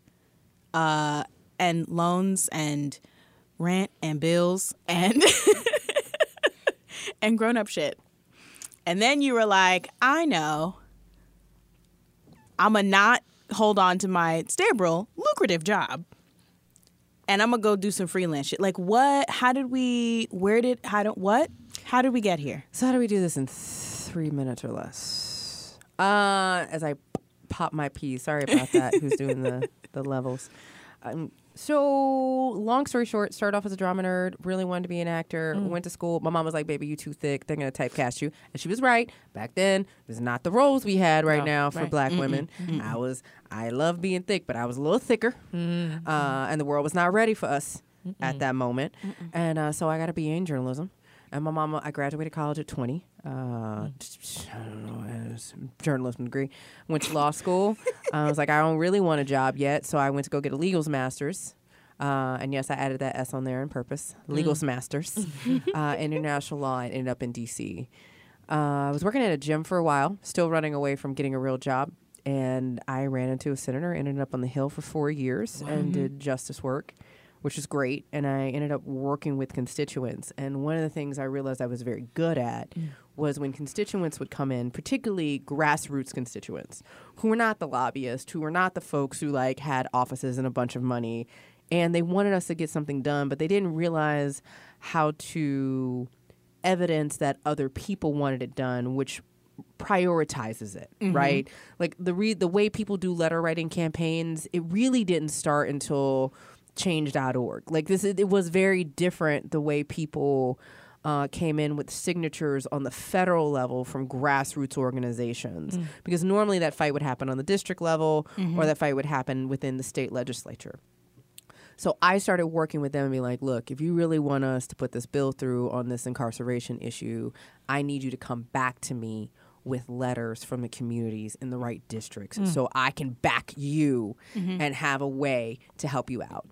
Speaker 3: uh, and loans and rent and bills and and grown up shit. And then you were like, I know. I'ma not hold on to my stable, lucrative job. And I'm gonna go do some freelance shit. Like what? How did we where did how did what? How did we get here?
Speaker 4: So how do we do this in three minutes or less? Uh, as I pop my pee. Sorry about that. Who's doing the the levels? Um, so long story short, started off as a drama nerd. Really wanted to be an actor. Went to school. My mom was like, "Baby, you too thick. They're gonna typecast you," and she was right. Back then, it was not the roles we had right
Speaker 2: No,
Speaker 4: now for
Speaker 2: right.
Speaker 4: black women. I was, I love being thick, but I was a little thicker, uh, and the world was not ready for us at that moment. And uh, so I got to be in journalism. And my mama, I graduated college at 20. Uh, I don't know, a journalism degree. Went to law school. I was like, I don't really want a job yet, so I went to go get a legals master's. Uh, and yes, I added that S on there on purpose. Legals master's, uh, international law, and ended up in D.C. Uh, I was working at a gym for a while, still running away from getting a real job. And I ran into a senator, ended up on the Hill for four years, and did justice work which is great. And I ended up working with constituents. And one of the things I realized I was very good at mm. was when constituents would come in, particularly grassroots constituents, who were not the lobbyists, who were not the folks who like had offices and a bunch of money, and they wanted us to get something done, but they didn't realize how to evidence that other people wanted it done, which prioritizes it, mm-hmm. right? Like the re- the way people do letter writing campaigns, it really didn't start until change.org. Like this it was very different the way people uh, came in with signatures on the federal level from grassroots organizations because normally that fight would happen on the district level or that fight would happen within the state legislature. So I started working with them and be like, look, if you really want us to put this bill through on this incarceration issue, I need you to come back to me with letters from the communities in the right districts so I can back you and have a way to help you out.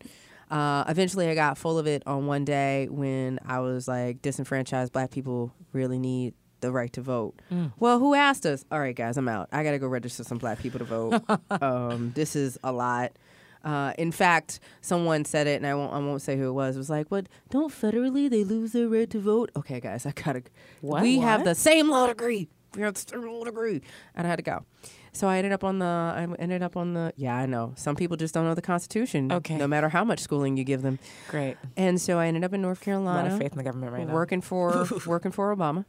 Speaker 4: Uh, eventually, I got full of it on one day when I was like, disenfranchised black people really need the right to vote. Well, who asked us? All right, guys, I'm out. I got to go register some black people to vote. um, this is a lot. Uh, in fact, someone said it, and I won't. I won't say who it was. It was like, "What? Don't federally they lose their right to vote?" Okay, guys, I gotta.
Speaker 2: What?
Speaker 4: We have the same law degree. We have the same law degree, and I had to go. So I ended up on the. I ended up on the. Yeah, I know. Some people just don't know the Constitution.
Speaker 2: Okay.
Speaker 4: No matter how much schooling you give them.
Speaker 2: Great.
Speaker 4: And so I ended up in North Carolina.
Speaker 2: A lot of faith in the government right now.
Speaker 4: working for working for Obama.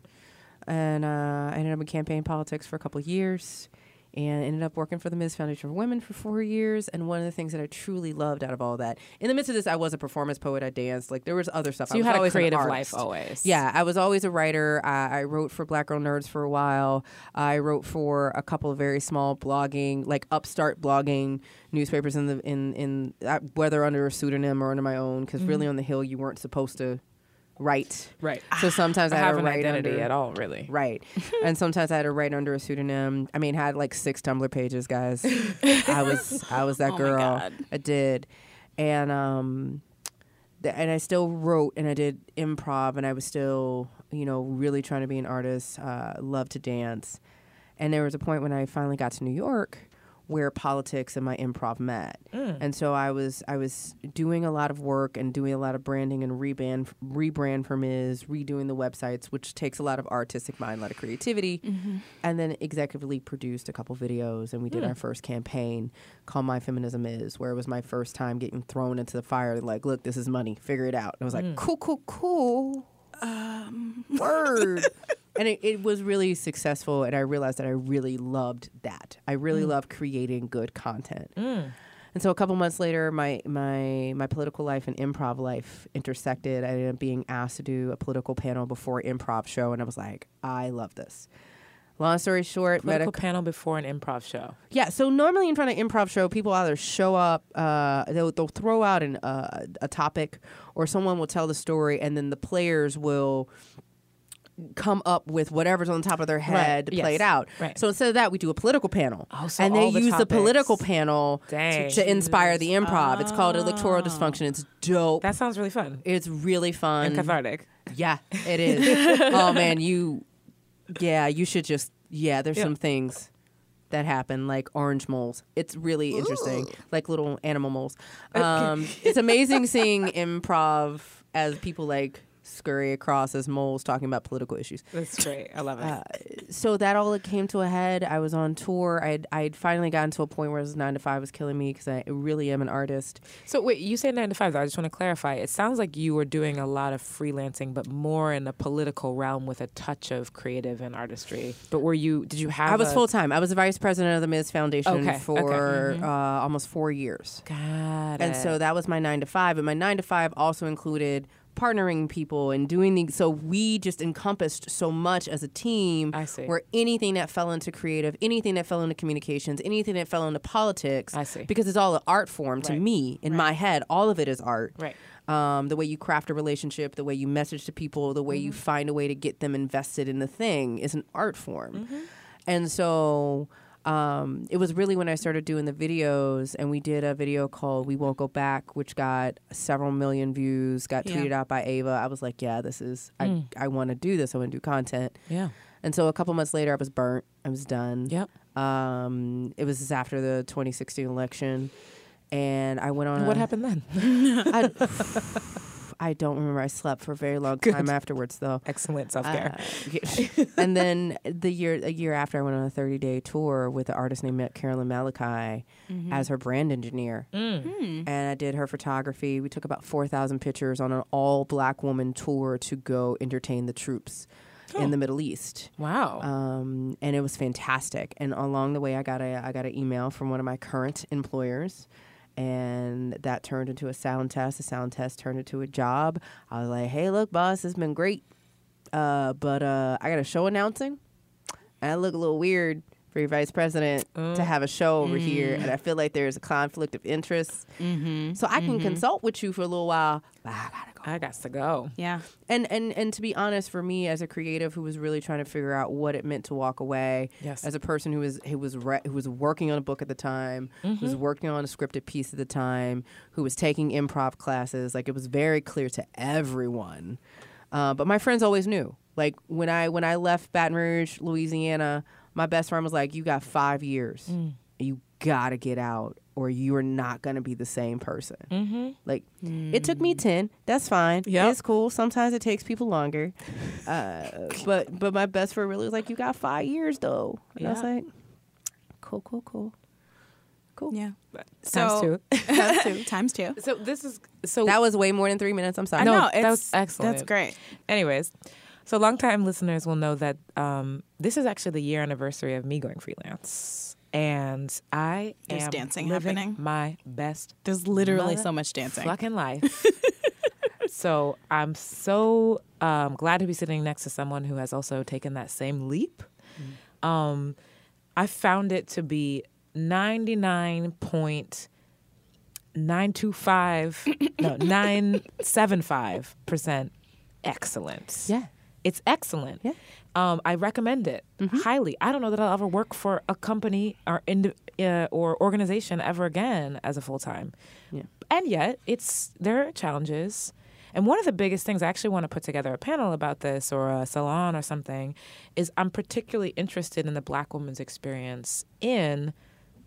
Speaker 4: and uh, I ended up in campaign politics for a couple of years and ended up working for the Ms. Foundation for Women for four years. And one of the things that I truly loved out of all that, in the midst of this, I was a performance poet. I danced. Like there was other stuff.
Speaker 2: So
Speaker 4: I
Speaker 2: you
Speaker 4: was
Speaker 2: had a creative life always.
Speaker 4: Yeah, I was always a writer. I, I wrote for Black Girl Nerds for a while. I wrote for a couple of very small blogging, like upstart blogging newspapers in the in in uh, whether under a pseudonym or under my own. Because really, on the Hill, you weren't supposed to write.
Speaker 2: Right.
Speaker 4: So sometimes I,
Speaker 2: I
Speaker 4: had
Speaker 2: have an identity
Speaker 4: under,
Speaker 2: at all, really.
Speaker 4: Right. and sometimes I had to write under a pseudonym. I mean, I had like six Tumblr pages, guys. I was I was that
Speaker 3: Oh
Speaker 4: girl. I did. And um th- and I still wrote and I did improv and I was still, you know, really trying to be an artist, uh love to dance. And there was a point when I finally got to New York where politics and my improv met. Mm. And so I was I was doing a lot of work and doing a lot of branding and rebrand rebrand for Ms, redoing the websites, which takes a lot of artistic mind, a lot of creativity. Mm-hmm. And then executively produced a couple videos and we did mm. our first campaign called My Feminism Is, where it was my first time getting thrown into the fire like, look, this is money, figure it out. And I was like, mm. cool, cool, cool. Um. Word. and it, it was really successful and i realized that i really loved that. I really love creating good content. And so a couple months later my my my political life and improv life intersected. I ended up being asked to do a political panel before improv show and i was like i love this. Long story short
Speaker 2: Political panel before an improv show.
Speaker 4: yeah, so normally in front of improv show, people either show up, uh, they'll, they'll throw out an, uh, a topic, or someone will tell the story, and then the players will come up with whatever's on the top of their head to play
Speaker 2: yes,
Speaker 4: it out.
Speaker 2: right.
Speaker 4: So instead of that, we do a political panel,
Speaker 2: Oh, so
Speaker 4: and they
Speaker 2: the
Speaker 4: use the political panel to, to inspire the improv. It's called electoral dysfunction. It's dope.
Speaker 2: That sounds really fun
Speaker 4: it's really fun.
Speaker 2: and cathartic.
Speaker 4: Yeah, it is. oh man, you yeah, you should just yeah, there's some things that happen like orange moles. It's really interesting. Like little animal moles. Um it's amazing seeing improv as people like scurry across as moles talking about political issues.
Speaker 2: That's great. I love it.
Speaker 4: So that all came to a head. I was on tour. I'd I'd finally gotten to a point where 9 to 5 was killing me cuz I really am an artist.
Speaker 2: so wait, you say nine to five. Though. I just want to clarify. It sounds like you were doing a lot of freelancing, but more in the political realm with a touch of creative and artistry. But were you? Did you have?
Speaker 4: I was
Speaker 2: a-
Speaker 4: full time. I was the vice president of the Ms. Foundation
Speaker 2: Okay, okay.
Speaker 4: for uh, almost 4 years.
Speaker 2: Got it.
Speaker 4: and so that was my nine to five and my nine to five also included partnering people and doing the so we just encompassed so much as a team
Speaker 2: I see.
Speaker 4: where anything that fell into creative anything that fell into communications anything that fell into politics
Speaker 2: I see.
Speaker 4: because it's all an art form to
Speaker 2: Right.
Speaker 4: me in my head all of it is art
Speaker 2: Right.
Speaker 4: um, the way you craft a relationship the way you message to people the way you
Speaker 2: Mm-hmm.
Speaker 4: find a way to get them invested in the thing is an art form
Speaker 2: Mm-hmm.
Speaker 4: and so um, it was really when I started doing the videos, and we did a video called "We Won't Go Back," which got several million views, got
Speaker 3: Yeah.
Speaker 4: tweeted out by Ava. I was like, "Yeah, this is I I want to do this. I want to do content."
Speaker 2: Yeah.
Speaker 4: And so a couple months later, I was burnt. I was done.
Speaker 2: Yep.
Speaker 4: Um, it was after the 2016 election, and I went on.
Speaker 2: What
Speaker 4: a-
Speaker 2: happened then?
Speaker 4: I, I don't remember. I slept for a very long time afterwards, though.
Speaker 2: Excellent self care.
Speaker 4: Uh, and then the year a year after, I went on a 30 day tour with an artist named Carolyn Malachi as her brand engineer, and I did her photography. We took about 4,000 pictures on an all black woman tour to go entertain the troops in the Middle East.
Speaker 2: wow.
Speaker 4: Um, and it was fantastic. And along the way, I got a I got an email from one of my current employers, and that turned into a sound test. The sound test turned into a job. I was like, "Hey, look, boss, it's been great, uh, but uh, I got a show announcing, and I look a little weird." For your vice president to oh. have a show over here, and I mm. feel like there's a conflict of interest. Mm-hmm. So I can mm-hmm. consult with you for a little while, but I gotta go
Speaker 2: I got to go.
Speaker 3: Yeah.
Speaker 4: and and and to be honest for me as a creative who was really trying to figure out what it meant to walk away
Speaker 2: Yes.
Speaker 4: as a person who was who was re- who was working on a book at the time who was mm-hmm. working on a scripted piece at the time who was taking improv classes like it was very clear to everyone uh, but my friends always knew like when i when i left baton rouge louisiana my best friend was like you got five years you gotta get out or you're not gonna be the same person
Speaker 2: Mm-hmm.
Speaker 4: like it took me 10 that's fine
Speaker 2: Yep.
Speaker 4: it's cool sometimes it takes people longer uh, but but my best friend really was like you got five years though and i was like cool cool cool cool
Speaker 3: Yeah.
Speaker 2: Times
Speaker 3: So-
Speaker 2: two.
Speaker 3: Times two. Times two.
Speaker 2: So this is so
Speaker 4: that was way more than three minutes i'm sorry
Speaker 3: I
Speaker 2: No,
Speaker 3: know.
Speaker 2: that was excellent.
Speaker 3: That's great.
Speaker 2: Anyways, So, longtime listeners will know that um, this is actually the year anniversary of me going freelance, and I
Speaker 3: There's
Speaker 2: am
Speaker 3: dancing
Speaker 2: living
Speaker 3: happening.
Speaker 2: my best
Speaker 3: There's literally so much dancing.
Speaker 2: fucking life. so I'm so um, glad to be sitting next to someone who has also taken that same leap. Um, I found it to be 99.925, no, 975% excellent.
Speaker 4: Yeah.
Speaker 2: It's excellent.
Speaker 4: Yeah.
Speaker 2: Um, I recommend it highly. I don't know that I'll ever work for a company or indi- uh, or organization ever again as a full time.
Speaker 4: Yeah.
Speaker 2: And yet, it's there are challenges. And one of the biggest things I actually want to put together a panel about this or a salon or something is I'm particularly interested in the black woman's experience in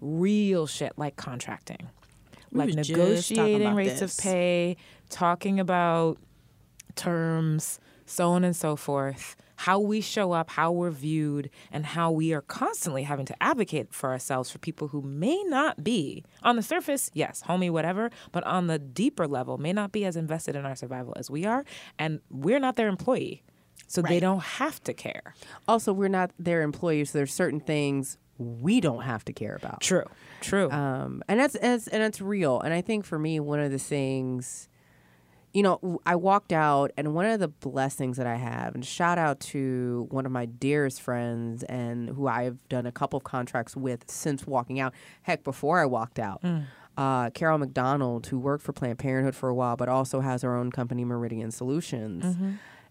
Speaker 2: real shit like contracting.
Speaker 3: We
Speaker 2: like
Speaker 3: was just talking
Speaker 2: negotiating rates
Speaker 3: this.
Speaker 2: of pay, talking about terms, so on and so forth, how we show up, how we're viewed, and how we are constantly having to advocate for ourselves for people who may not be, on the surface, yes, homie, whatever, but on the deeper level, may not be as invested in our survival as we are, and we're not their employee. So they don't have to care.
Speaker 4: Also, we're not their employees. So there's certain things we don't have to care about.
Speaker 2: True. True.
Speaker 4: um, and that's, that's and that's real. And I think for me, one of the things, you know, I walked out, and one of the blessings that I have, and shout out to one of my dearest friends, and who I've done a couple of contracts with since walking out. Heck, before I walked out. Uh, Carol McDonald, who worked for Planned Parenthood for a while, but also has her own company, Meridian Solutions.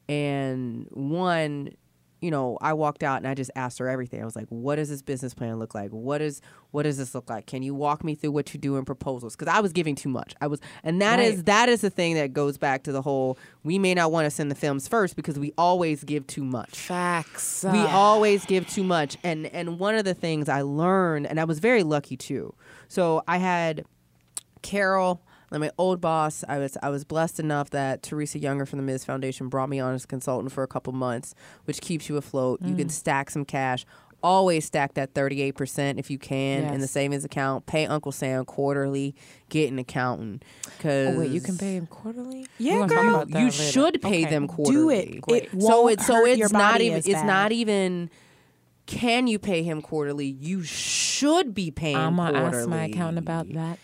Speaker 4: And one, you know, I walked out and I just asked her everything. I was like, "What does this business plan look like? What is what does this look like? Can you walk me through what you do in proposals?" Because I was giving too much. I was, and that is
Speaker 2: Right.
Speaker 4: that is the thing that goes back to the whole. We may not want to send the films first because we always give too much.
Speaker 2: Facts.
Speaker 4: We uh. always give too much, and and one of the things I learned, and I was very lucky too. So I had Carol, like my old boss. I was I was blessed enough that Teresa Younger from the Ms. Foundation brought me on as a consultant for a couple months, which keeps you afloat. You can mm. stack some cash. Always stack that thirty eight percent if you can in the savings account. Pay Uncle Sam quarterly. Get an accountant. Cause
Speaker 2: Oh, wait, you can pay him quarterly?
Speaker 3: Yeah,
Speaker 2: We're gonna talk
Speaker 3: girl.
Speaker 4: you
Speaker 2: later.
Speaker 4: should pay
Speaker 2: Okay.
Speaker 4: them
Speaker 3: Do
Speaker 4: quarterly.
Speaker 3: it.
Speaker 2: Great.
Speaker 3: It
Speaker 4: So it's so
Speaker 3: hurt
Speaker 4: it's not even it's
Speaker 3: bad.
Speaker 4: not even can you pay him quarterly? You should be paying
Speaker 2: I'm gonna
Speaker 4: quarterly.
Speaker 2: ask my accountant about that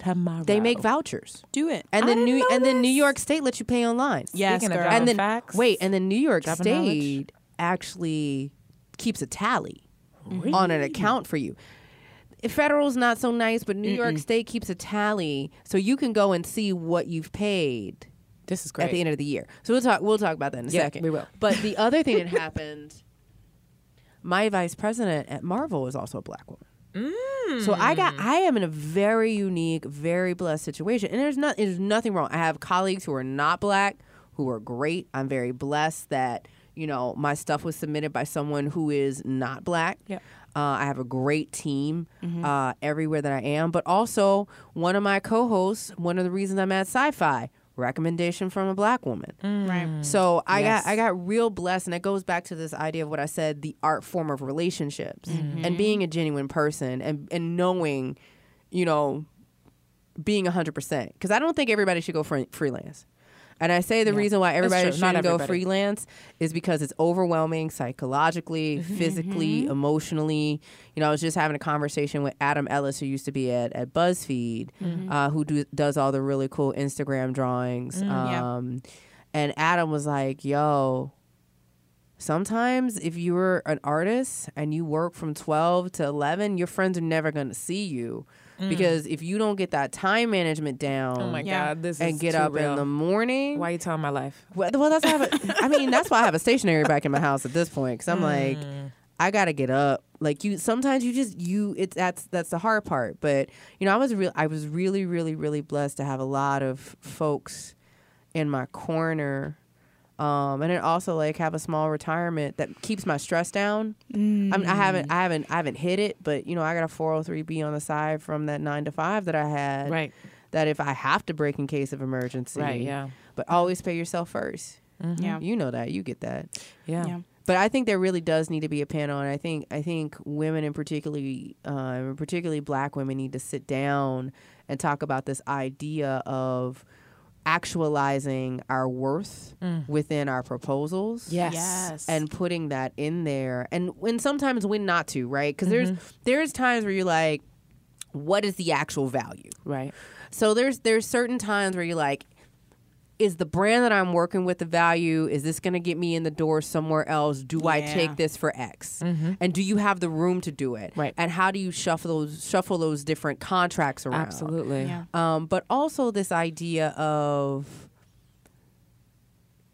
Speaker 2: tomorrow.
Speaker 4: They make vouchers.
Speaker 3: Do it.
Speaker 4: And
Speaker 2: I
Speaker 4: then New and then New. York State lets you pay online.
Speaker 3: Yes,
Speaker 2: Speaking
Speaker 3: girl.
Speaker 2: dropping
Speaker 4: And then
Speaker 2: facts,
Speaker 4: wait, and then New York
Speaker 2: Dropping
Speaker 4: State actually keeps a tally on an account for you. Federal's not so nice, but New York State keeps a tally so you can go and see what you've paid
Speaker 2: this is great.
Speaker 4: at the end of the year. So we'll talk we'll talk about that in a
Speaker 2: Yeah,
Speaker 4: second.
Speaker 2: we will.
Speaker 4: But the other thing that happened, my vice president at Marvel is also a black woman. So I got I am in a very unique, very blessed situation. And there's not there's nothing wrong. I have colleagues who are not black who are great. I'm very blessed that, you know, my stuff was submitted by someone who is not black.
Speaker 2: Yeah.
Speaker 4: Uh, I have a great team uh, everywhere that I am, but also one of my co-hosts. One of the reasons I'm at Sci-Fi recommendation from a black woman.
Speaker 3: Right. Mm.
Speaker 4: So I
Speaker 2: Yes.
Speaker 4: got I got real blessed, and it goes back to this idea of what I said: the art form of relationships mm-hmm. and being a genuine person, and and knowing, you know, being hundred percent. Because I don't think everybody should go fr- freelance. And I say the
Speaker 2: Yeah.
Speaker 4: reason why everybody shouldn't go freelance is because it's overwhelming psychologically,
Speaker 2: Mm-hmm.
Speaker 4: physically, emotionally. You know, I was just having a conversation with Adam Ellis, who used to be at, at BuzzFeed,
Speaker 2: Mm-hmm.
Speaker 4: uh, who do, does all the really cool Instagram drawings.
Speaker 3: yeah.
Speaker 4: um, And Adam was like, yo, sometimes if you're an artist and you work from 12 to 11, your friends are never going to see you. Because if you don't get that time management down
Speaker 2: Mm. Oh my
Speaker 3: Yeah.
Speaker 2: god, this
Speaker 4: and
Speaker 2: is
Speaker 4: get
Speaker 2: too
Speaker 4: up
Speaker 2: real.
Speaker 4: in the morning,
Speaker 2: Why are you telling my life?
Speaker 4: well, well, that's why I have a, I mean, that's why I have a stationary back in my house at this point because I'm like, I gotta get up. Like you, sometimes you just you. It's that's that's the hard part. But you know, I was real. I was really, really, really blessed to have a lot of folks in my corner. Um, and then also like have a small retirement that keeps my stress down. I'm, I haven't, I haven't, I haven't hit it, but you know, I got a 403b on the side from that nine to five that I had.
Speaker 2: Right.
Speaker 4: That if I have to break in case of emergency,
Speaker 2: Right. Yeah.
Speaker 4: But always pay yourself 1st
Speaker 3: Yeah.
Speaker 4: You know that. You get that.
Speaker 2: Yeah.
Speaker 3: Yeah.
Speaker 4: But I think there really does need to be a panel, and I think I think women, and particularly uh, particularly Black women, need to sit down and talk about this idea of actualizing our worth mm. within our proposals
Speaker 2: Yes.
Speaker 3: Yes.
Speaker 4: and putting that in there and when sometimes when not to right because there's mm-hmm. there's times where you're like what is the actual value
Speaker 2: Right.
Speaker 4: so there's there's certain times where you're like is the brand that i'm working with the value is this going to get me in the door somewhere else do i take this for x and do you have the room to do it
Speaker 2: Right.
Speaker 4: and how do you shuffle those shuffle those different contracts around
Speaker 2: Absolutely.
Speaker 3: Yeah.
Speaker 4: um, but also this idea of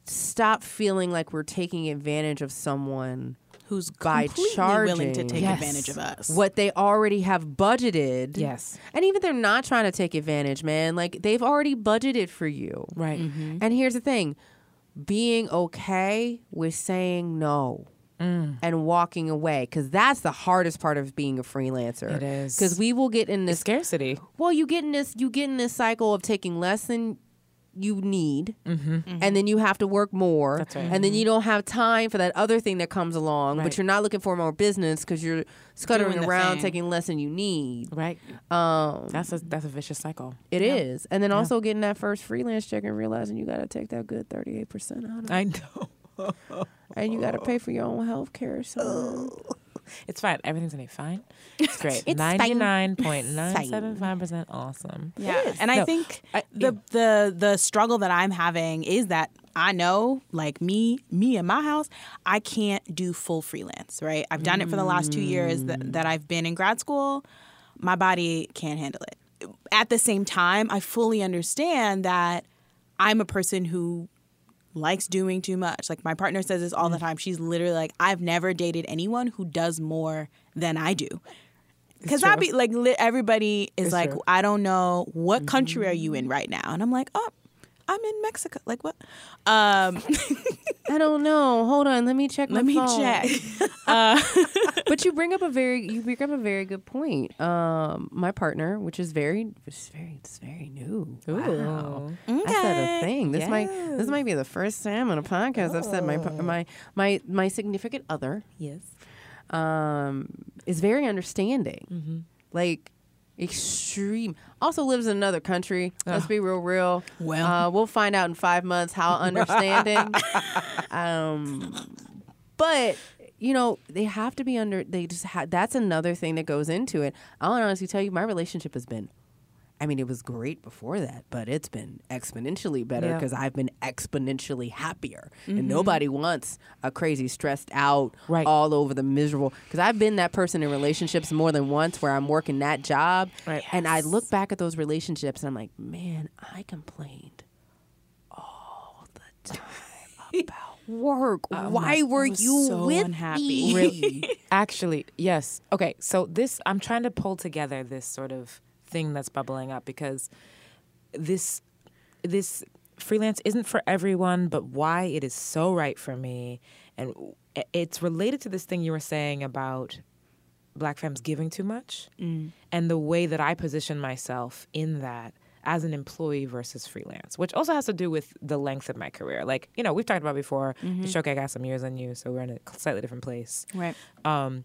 Speaker 4: stop feeling like we're taking advantage of someone
Speaker 3: Who's
Speaker 4: by
Speaker 3: completely willing to take
Speaker 2: Yes.
Speaker 3: advantage of us?
Speaker 4: what they already have budgeted.
Speaker 2: Yes.
Speaker 4: And even they're not trying to take advantage, man, like they've already budgeted for you.
Speaker 2: Right.
Speaker 3: Mm-hmm.
Speaker 4: And here's the thing being okay with saying no.
Speaker 2: Mm.
Speaker 4: And walking away, because that's the hardest part of being a freelancer.
Speaker 2: It is.
Speaker 4: because we will get in
Speaker 2: The
Speaker 4: this
Speaker 2: scarcity.
Speaker 4: well, you get in this you get in this cycle of taking less than you need, and then you have to work more,
Speaker 2: Mm-hmm. That's right.
Speaker 4: and then you don't have time for that other thing that comes along.
Speaker 2: Right.
Speaker 4: But you're not looking for more business because you're scuttering around,
Speaker 3: thing.
Speaker 4: taking less than you need.
Speaker 2: Right.
Speaker 4: Um,
Speaker 2: That's a that's a vicious cycle.
Speaker 4: it is, and then also getting that first freelance check and realizing you got to take that good thirty eight percent out of it,
Speaker 2: I know.
Speaker 4: and you got to pay for your own health care. So
Speaker 2: It's fine. Everything's gonna be fine. It's great.
Speaker 4: it's
Speaker 2: 99.975% awesome.
Speaker 3: Yeah, and I
Speaker 2: No,
Speaker 3: think
Speaker 2: I-
Speaker 3: the the the struggle that I'm having is that I know, like me, me and my house, I can't do full freelance. Right, I've done it for the last two years that, mm. that I've been in grad school. My body can't handle it. At the same time, I fully understand that I'm a person who likes doing too much. Like my partner says this all the time. She's literally like, I've never dated anyone who does more than I do. Because I be like, li- everybody is
Speaker 2: It's
Speaker 3: like,
Speaker 2: true.
Speaker 3: I don't know what country are you in right now, and I'm like, oh, I'm in Mexico. Like what? Um,
Speaker 4: I don't know. Hold on, let me check.
Speaker 3: let me
Speaker 4: phone.
Speaker 3: check.
Speaker 4: but you bring up a very you bring up a very good point. Um, my partner, which is very, which is very, it's very new. Wow. I said a thing. This might this might be the first time on a podcast I've said my my my my significant other
Speaker 2: Yes.
Speaker 4: um is very understanding, like extreme. Also lives in another country. Let's be real, real.
Speaker 3: Well.
Speaker 4: uh, we'll find out in five months how understanding. um, but you know they have to be under. They just ha- that's another thing that goes into it. I'll honestly tell you, my relationship has been. I mean, it was great before that, but it's been exponentially better
Speaker 2: Yeah.
Speaker 4: because I've been exponentially happier. And mm-hmm. nobody wants a crazy, stressed out,
Speaker 2: Right.
Speaker 4: all over the miserable. Because I've been that person in relationships more than once where I'm working that job.
Speaker 2: Right.
Speaker 4: And I look back at those relationships and I'm like, man, I complained all the time about work. Why were you
Speaker 3: so
Speaker 4: with
Speaker 3: unhappy.
Speaker 4: me?
Speaker 2: Actually, yes. Okay, so this I'm trying to pull together this sort of thing that's bubbling up because this this freelance isn't for everyone, but why it is so right for me and it's related to this thing you were saying about black femmes giving too much and the way that I position myself in that as an employee versus freelance, which also has to do with the length of my career. Like, you know, we've talked about before, the show got some years on you, so we're in a slightly different place
Speaker 3: right.
Speaker 2: um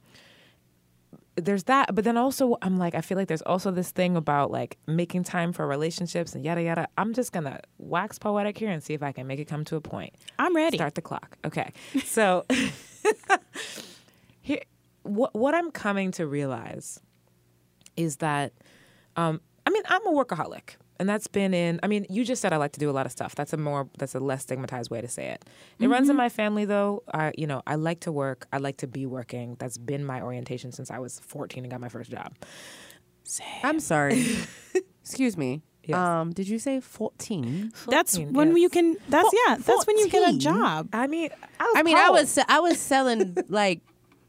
Speaker 2: there's that but then also i'm like i feel like there's also this thing about like making time for relationships and yada yada. I'm just gonna wax poetic here and see if i can make it come to a point.
Speaker 3: I'm ready.
Speaker 2: start the clock. Okay. So here what what i'm coming to realize is that um i mean i'm a workaholic and that's been in i mean you just said i like to do a lot of stuff that's a more that's a less stigmatized way to say it it runs in my family though i you know i like to work i like to be working that's been my orientation since i was 14 and got my first job
Speaker 4: I'm sorry. Excuse me.
Speaker 2: Yes.
Speaker 4: Um, did you say 14?
Speaker 3: That's
Speaker 2: 14,
Speaker 3: when
Speaker 2: yes.
Speaker 3: you can. That's yeah. That's when you get a job.
Speaker 2: i mean i, was
Speaker 4: I mean, I was I was selling like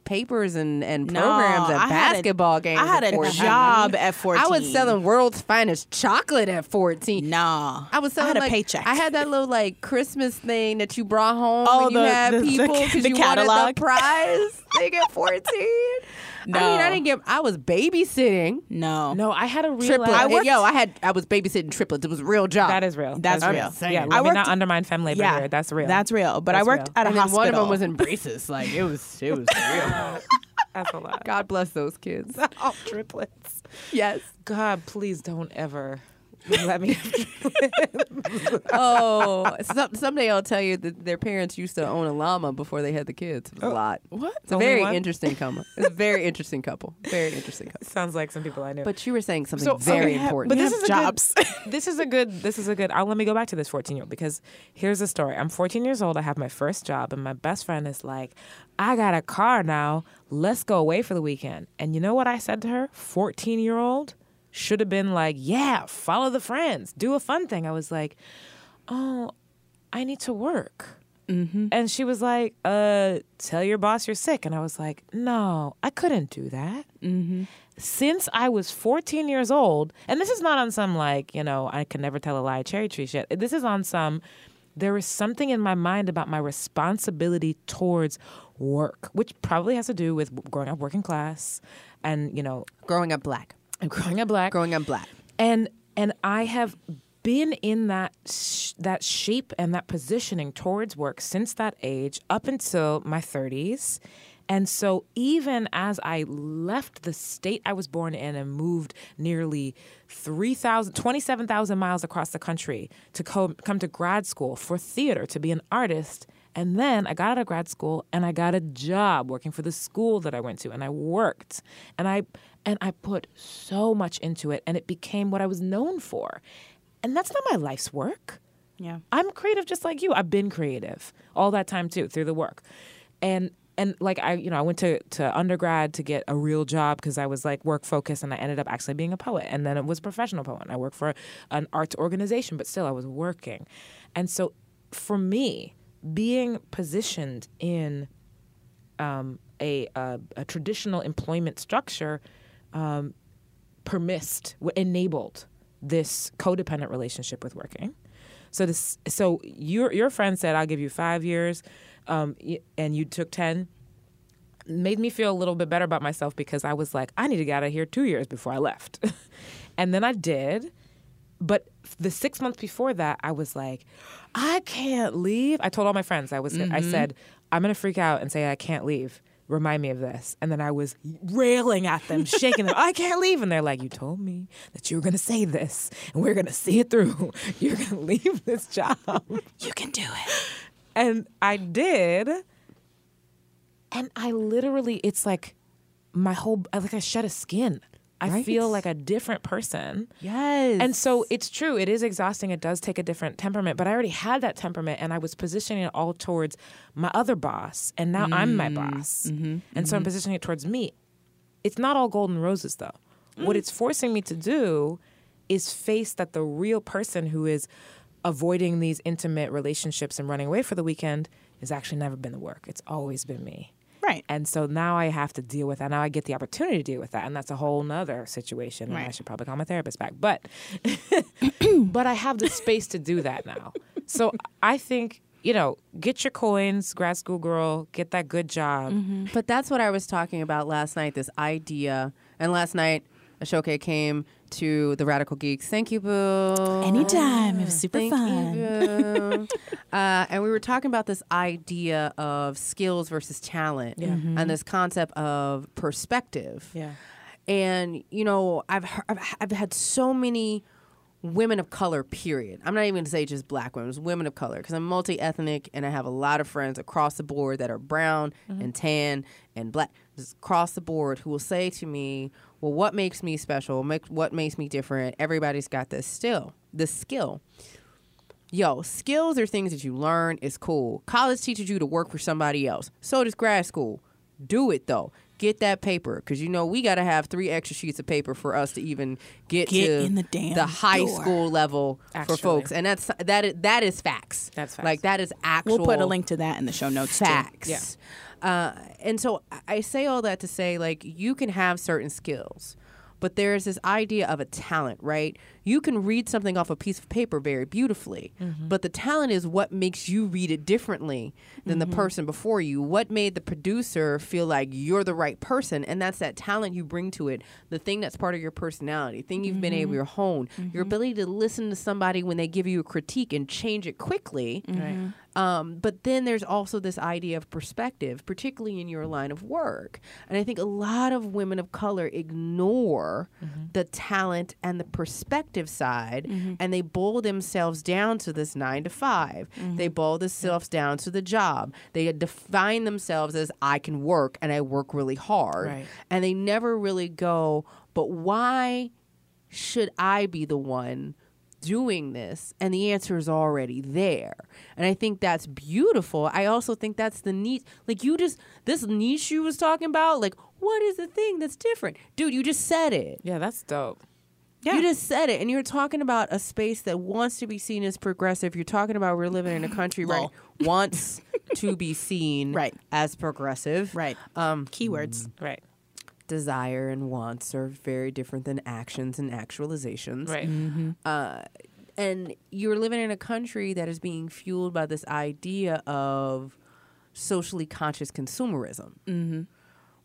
Speaker 4: papers and, and
Speaker 3: No,
Speaker 4: programs at
Speaker 3: I had a-
Speaker 4: basketball games.
Speaker 3: I had a
Speaker 4: 14.
Speaker 3: job at 14.
Speaker 4: I was selling world's finest chocolate at 14.
Speaker 3: Nah,
Speaker 4: I was selling
Speaker 3: I had a
Speaker 4: like,
Speaker 3: paycheck.
Speaker 4: I had that little like Christmas thing that you brought home
Speaker 3: Oh,
Speaker 4: when you
Speaker 3: the-
Speaker 4: had
Speaker 3: the-
Speaker 4: people because you wanted
Speaker 3: catalog.
Speaker 4: the prize. they get 14. I mean,
Speaker 3: No.
Speaker 4: I didn't get. I was babysitting
Speaker 3: no,
Speaker 2: no i had a real
Speaker 4: triplets.
Speaker 3: I worked-
Speaker 4: Yo, I had. I was babysitting triplets. It was a real job.
Speaker 2: that is real
Speaker 3: That's real.
Speaker 2: yeah
Speaker 3: I
Speaker 2: let me not undermine femme labor
Speaker 3: Yeah,
Speaker 2: here that's real
Speaker 3: That's real. But I worked
Speaker 2: real.
Speaker 3: at a
Speaker 4: and then
Speaker 3: hospital.
Speaker 4: one of them was in braces. Like it was. It was real.
Speaker 2: that's a lot
Speaker 4: God bless those kids.
Speaker 2: All oh, triplets
Speaker 4: yes.
Speaker 2: God, please don't ever Let me.
Speaker 4: oh, some, someday I'll tell you that their parents used to own a llama before they had the kids. It was a oh, lot.
Speaker 2: what?
Speaker 4: It's a very interesting couple. It's a very interesting couple. Very interesting couple.
Speaker 2: Sounds like some people I know.
Speaker 4: But you were saying something
Speaker 2: So,
Speaker 4: very
Speaker 2: okay,
Speaker 4: important.
Speaker 2: But this is
Speaker 3: jobs.
Speaker 2: A good, this is a good. This is a good. I'll let me go back to this 14 year old because here's the story. I'm 14 years old. I have my first job, and my best friend is like, "I got a car now. Let's go away for the weekend." And you know what I said to her? 14 year old should have been like, "Yeah, follow the friends, do a fun thing." I was like, "Oh, I need to work." And she was like, uh, tell your boss you're sick. And I was like, no, I couldn't do that. Since I was 14 years old, and this is not on some like, you know, I can never tell a lie cherry tree shit. This is on some, there is something in my mind about my responsibility towards work, which probably has to do with growing up working class and, you know,
Speaker 4: growing up black.
Speaker 2: Growing up black
Speaker 4: Growing up black.
Speaker 2: and and I have been in that sh- that shape and that positioning towards work since that age up until my 30s. And so even as I left the state I was born in and moved nearly 3,000 27,000 miles across the country to co- come to grad school for theater to be an artist and then I got out of grad school and I got a job working for the school that I went to and I worked and I and I put so much into it and it became what I was known for. And that's not my life's work.
Speaker 3: Yeah.
Speaker 2: I'm creative just like you. I've been creative all that time too through the work. And and like I you know, I went to to undergrad to get a real job because I was like work focused and I ended up actually being a poet and then it was professional poet. I worked for an arts organization but still I was working. And so for me, being positioned in um, a, a a traditional employment structure um, permissed, enabled this codependent relationship with working. So this, so your your friend said, "I'll give you five years," um, and you took ten. Made me feel a little bit better about myself because I was like, I need to get out of here two years before I left, and then I did. But the six months before that, I was like, I can't leave. I told all my friends, I was, I mm-hmm. said, I'm gonna freak out and say I can't leave. Remind me of this. And then I was railing at them, shaking them. I can't leave. And they're like, You told me that you were gonna say this, and we're gonna see it through. You're gonna leave this job.
Speaker 3: You can do it.
Speaker 2: And I did. And I literally, it's like my whole, like I shed a skin. I
Speaker 4: Right.
Speaker 2: feel like a different person.
Speaker 4: Yes.
Speaker 2: And so it's true, it is exhausting. It does take a different temperament, but I already had that temperament and I was positioning it all towards my other boss. And now I'm my mm-hmm. boss. Mm-hmm. and so I'm mm-hmm. positioning it towards me. It's not all golden roses though. What it's forcing me to do is face that the real person who is avoiding these intimate relationships and running away for the weekend has actually never been the work. It's always been me.
Speaker 3: Right.
Speaker 2: And so now I have to deal with that. Now I get the opportunity to deal with that. And that's a whole nother situation. And I should probably call my therapist back. But but I have the space to do that now. So I think, you know, get your coins, grad school girl, get that good job. Mm-hmm.
Speaker 4: But that's what I was talking about last night. This idea, and last night Ashoka came to the Radical Geeks. Thank you, Boo.
Speaker 3: Anytime. It was super
Speaker 4: Thank
Speaker 3: fun.
Speaker 4: you, uh, and we were talking about this idea of skills versus talent, and this concept of perspective.
Speaker 2: Yeah.
Speaker 4: And you know, I've heard, I've, I've had so many women of color. Period. I'm not even going to say just black women. It's women of color because I'm multi ethnic and I have a lot of friends across the board that are brown and tan and black, just across the board, who will say to me, "Well, what makes me special? Make, what makes me different? Everybody's got this still, the skill." Yo, skills are things that you learn. It's cool. College teaches you to work for somebody else. So does grad school. Do it though. Get that paper because you know we got to have three extra sheets of paper for us to even get,
Speaker 3: Get
Speaker 4: to
Speaker 3: in the damn
Speaker 4: high
Speaker 3: door.
Speaker 4: school level
Speaker 2: Actually.
Speaker 4: for folks, and that's that is, that is facts.
Speaker 2: That's facts.
Speaker 4: Like that is actual.
Speaker 3: We'll put a link to that in the show notes too.
Speaker 4: facts.
Speaker 2: Yeah.
Speaker 4: Uh, and so I- say all that to say, like, you can have certain skills, but there's this idea of a talent, right? You can read something off a piece of paper very beautifully, mm-hmm. but the talent is what makes you read it differently than the mm-hmm. person before you. What made the producer feel like you're the right person? And that's that talent you bring to it, the thing that's part of your personality, thing you've been mm-hmm. able to hone, your ability to listen to somebody when they give you a critique and change it quickly.
Speaker 2: Right.
Speaker 4: Um, but then there's also this idea of perspective, particularly in your line of work. And I think a lot of women of color ignore the talent and the perspective productive side mm-hmm. and they boil themselves down to this nine to 5 mm-hmm. They boil themselves down to the job. They define themselves as I can work and I work really hard.
Speaker 2: Right.
Speaker 4: And they never really go, but why should I be the one doing this? And the answer is already there. And I think that's beautiful. I also think that's the neat, like you just, this niche you was talking about, like, what is the thing that's different? Dude, you just said it.
Speaker 2: Yeah, that's dope.
Speaker 3: Yeah.
Speaker 4: You just said it, and you're talking about a space that wants to be seen as progressive. You're talking about we're living in a country right wants to be seen
Speaker 3: Right.
Speaker 4: as progressive.
Speaker 3: Right.
Speaker 4: Um,
Speaker 3: Keywords.
Speaker 2: Right.
Speaker 4: desire and wants are very different than actions and actualizations.
Speaker 2: Right.
Speaker 4: Uh, and you're living in a country that is being fueled by this idea of socially conscious consumerism. Mm-hmm.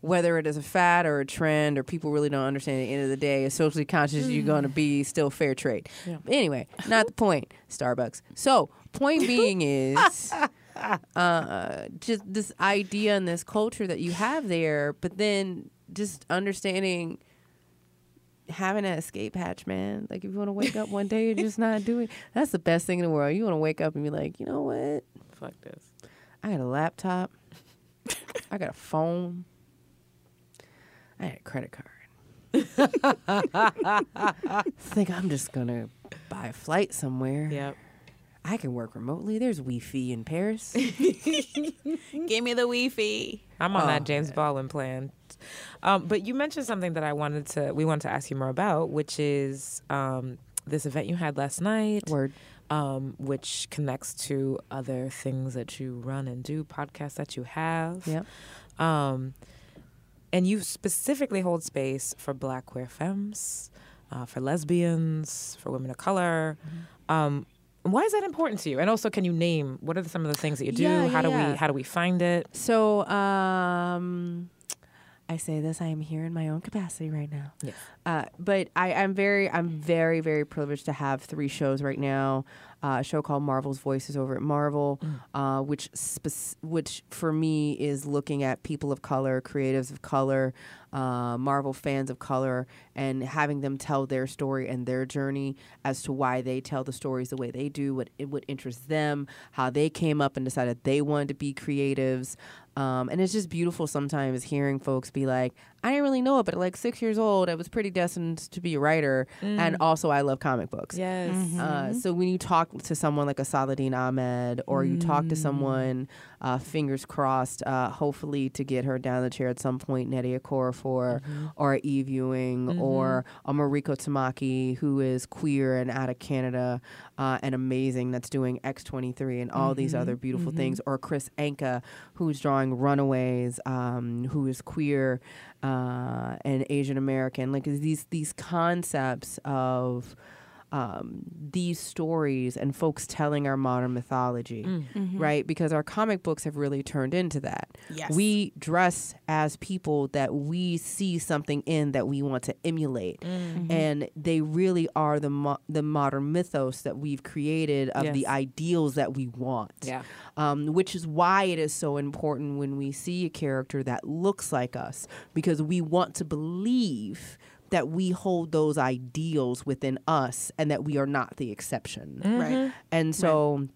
Speaker 4: Whether it is a fad or a trend or people really don't understand at the end of the day, as socially conscious you're going to be still fair trade. Anyway, not the point. Starbucks. So, point being is uh, just this idea and this culture that you have there, but then just understanding having an escape hatch, man. Like if you want to wake up one day and just not do it, that's the best thing in the world. You want to wake up and be like, you know what?
Speaker 2: Fuck this.
Speaker 4: I got a laptop. I got a phone. I had a credit card. think I'm just gonna buy a flight somewhere.
Speaker 2: Yep.
Speaker 4: I can work remotely. There's Wi-Fi in Paris.
Speaker 3: Give me the Wi-Fi.
Speaker 2: I'm on
Speaker 4: Oh,
Speaker 2: that James Baldwin plan. Um, but you mentioned something that I wanted to we wanted to ask you more about, which is um, this event you had last night,
Speaker 4: Word.
Speaker 2: um, which connects to other things that you run and do, podcasts that you have.
Speaker 4: Yep.
Speaker 2: And you specifically hold space for Black queer femmes, uh, for lesbians, for women of color.
Speaker 4: Mm-hmm.
Speaker 2: Um, why is that important to you? And also, can you name what are some of the things that you do?
Speaker 4: Yeah, yeah,
Speaker 2: how do
Speaker 4: yeah.
Speaker 2: we how do we find it?
Speaker 4: So, um, I say this. I am here in my own capacity right now.
Speaker 2: Yes.
Speaker 4: Uh, but I, I'm very, I'm very, very privileged to have three shows right now. Uh, a show called Marvel's Voices over at Marvel, uh, which spec- which for me is looking at people of color, creatives of color, uh, Marvel fans of color, and having them tell their story and their journey as to why they tell the stories the way they do, what it what interests them, how they came up and decided they wanted to be creatives. Um, and it's just beautiful sometimes hearing folks be like, I didn't really know it, but at like six years old, I was pretty destined to be a writer. And also, I love comic books.
Speaker 2: Yes.
Speaker 4: Uh, so when you talk to someone like a Saladin Ahmed, or you talk to someone, uh, fingers crossed, uh, hopefully to get her down the chair at some point, Nnedi Okorafor, or a Eve Ewing, or a Mariko Tamaki, who is queer and out of Canada uh, and amazing, that's doing X23 and all these other beautiful things, or Kris Anka, who's drawing Runaways, um, who is queer uh, and Asian American. Like these these concepts of um, these stories and folks telling our modern mythology, right? Because our comic books have really turned into that.
Speaker 3: Yes.
Speaker 4: We dress as people that we see something in that we want to emulate, and they really are the mo- the modern mythos that we've created of the ideals that we want
Speaker 2: Yeah.
Speaker 4: um, which is why it is so important when we see a character that looks like us because we want to believe that we hold those ideals within us and that we are not the exception.
Speaker 3: Right.
Speaker 4: And so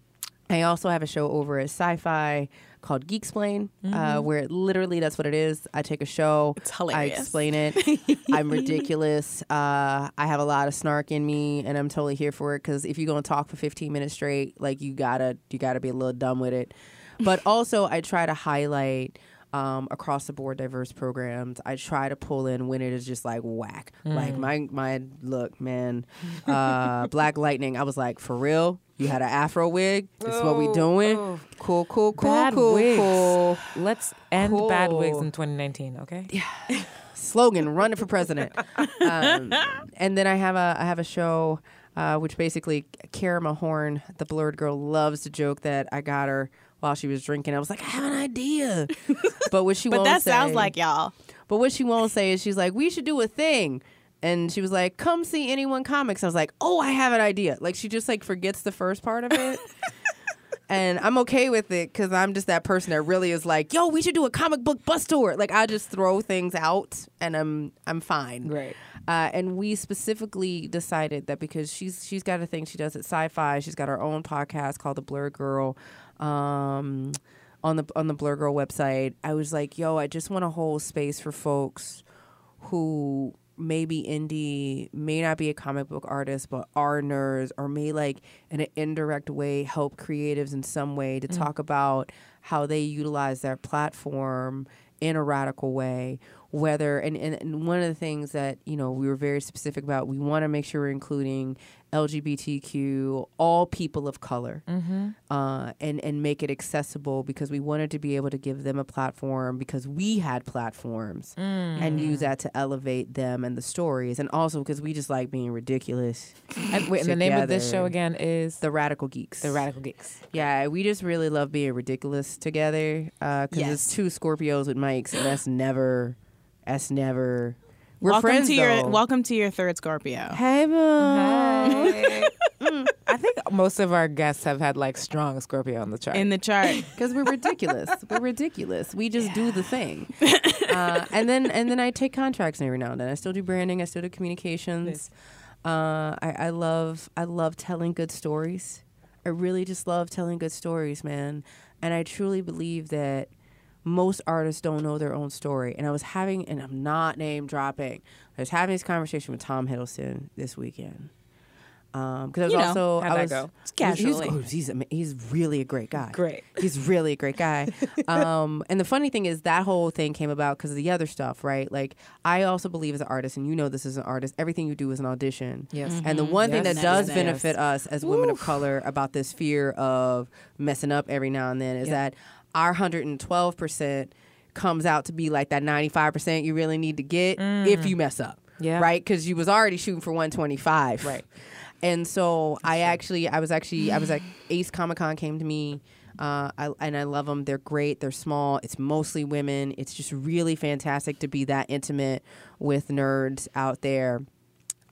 Speaker 4: I also have a show over at Sci Fi called Geek Explain, uh, where it literally that's what it is. I take a show,
Speaker 3: It's hilarious.
Speaker 4: I explain it. I'm ridiculous. Uh, I have a lot of snark in me, and I'm totally here for it. Because if you're gonna talk for 15 minutes straight, like you gotta you gotta be a little dumb with it. But also, I try to highlight. Um, across the board diverse programs. I try to pull in when it is just like whack. Like my my look, man. Uh, Black Lightning. I was like, for real? You had an afro wig? This is what we doing? Cool, cool, cool,
Speaker 2: Bad
Speaker 4: cool,
Speaker 2: wigs.
Speaker 4: cool.
Speaker 2: Let's end bad wigs in 2019. Okay.
Speaker 4: slogan running for president um, and then i have a i have a show uh, which basically Karama Horne, the Blerd Gurl, loves to joke that I got her while she was drinking. I was like, I have an idea, but what she
Speaker 3: But
Speaker 4: won't
Speaker 3: that
Speaker 4: say,
Speaker 3: sounds like y'all.
Speaker 4: But what she won't say is she's like, we should do a thing. And she was like, come see anyone comics. I was like, oh, I have an idea. Like she just like forgets the first part of it. and I'm okay with it because I'm just that person that really is like, yo, we should do a comic book bus tour. Like I just throw things out, and I'm I'm fine.
Speaker 2: Right.
Speaker 4: Uh, and we specifically decided that because she's she's got a thing she does at Sci-Fi. She's got her own podcast called The Blerd Gurl. Um, on the on the Blerd Gurl website, I was like, yo, I just want a whole space for folks who maybe indie may not be a comic book artist but are nerds or may like in an indirect way help creatives in some way to talk about how they utilize their platform in a radical way whether and, and, and one of the things that you know we were very specific about we want to make sure we're including lgbtq all people of color mm-hmm. uh, and and make it accessible because we wanted to be able to give them a platform because we had platforms and use mm. that to elevate them and the stories. And also because we just like being ridiculous
Speaker 2: And, wait, and the name of this show again is?
Speaker 4: The radical geeks.
Speaker 2: The Radical Geeks.
Speaker 4: yeah we just really love being ridiculous together uh, because
Speaker 3: Yes.
Speaker 4: it's two scorpios with mics and that's never that's never we're
Speaker 3: welcome
Speaker 4: friends
Speaker 3: to your welcome to your third Scorpio.
Speaker 4: hey boo
Speaker 2: I think most of our guests have had like strong Scorpio on the chart.
Speaker 3: In the chart.
Speaker 4: because we're ridiculous. we're ridiculous. We just do the thing, uh, and then and then I take contracts every now and then. I still do branding. I still do communications. Uh, I, I love I love telling good stories. I really just love telling good stories, man. And I truly believe that most artists don't know their own story. And I was having, and I'm not name dropping. I was having this conversation with Tom Hiddleston this weekend. Because I was
Speaker 3: You know,
Speaker 4: also
Speaker 2: how'd
Speaker 4: I
Speaker 2: that
Speaker 4: was
Speaker 2: go?
Speaker 3: It's
Speaker 4: He's,
Speaker 3: casually.
Speaker 4: oh, he's, he's really a great guy.
Speaker 2: Great.
Speaker 4: He's really a great guy. um, and the funny thing is that whole thing came about because of the other stuff, right? Like I also believe as an artist, and you know this as an artist, everything you do is an audition.
Speaker 2: Yes.
Speaker 4: And the one thing
Speaker 2: Yes,
Speaker 4: that does
Speaker 3: yes,
Speaker 4: benefit us as women of color about this fear of messing up every now and then is
Speaker 2: Yeah.
Speaker 4: that our 112% comes out to be like that 95% you really need to get if you mess up.
Speaker 2: Yeah.
Speaker 4: Right? Because you was already shooting for 125.
Speaker 2: Right.
Speaker 4: And so I actually, I was actually, I was like, Ace Comic Con came to me. Uh, I, and I love them. They're great. They're small. It's mostly women. It's just really fantastic to be that intimate with nerds out there.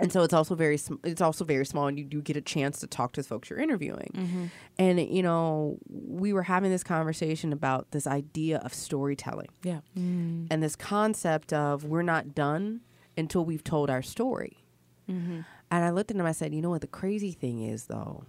Speaker 4: And so it's also very sm- it's also very small, and you do get a chance to talk to the folks you're interviewing. Mm-hmm. And you know, we were having this conversation about this idea of storytelling
Speaker 2: Yeah. Mm.
Speaker 4: and this concept of we're not done until we've told our story. Mm-hmm. And I looked at him. I said, "You know what? The crazy thing is, though,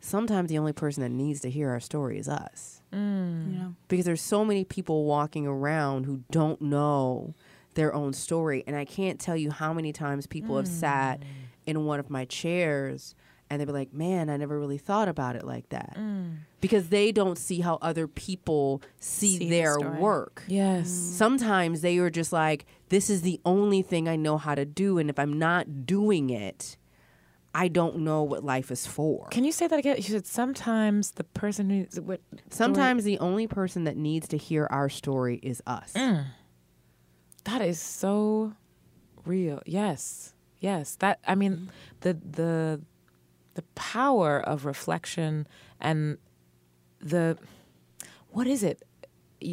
Speaker 4: sometimes the only person that needs to hear our story is us, mm.
Speaker 3: You know?
Speaker 4: because there's so many people walking around who don't know their own story. And I can't tell you how many times people have sat mm. in one of my chairs." And they'd be like, man, I never really thought about it like that. Mm. Because they don't see how other people see,
Speaker 3: See
Speaker 4: their
Speaker 3: story.
Speaker 4: work
Speaker 2: Yes. Mm.
Speaker 4: sometimes they are just like this is the only thing i know how to do and if i'm not doing it i don't know what life is for
Speaker 2: Can you say that again? You said sometimes the person who. what
Speaker 4: sometimes the only person that needs to hear our story is us
Speaker 2: that is so real. Yes. Yes. That I mean mm-hmm. the the the power of reflection and the what is it?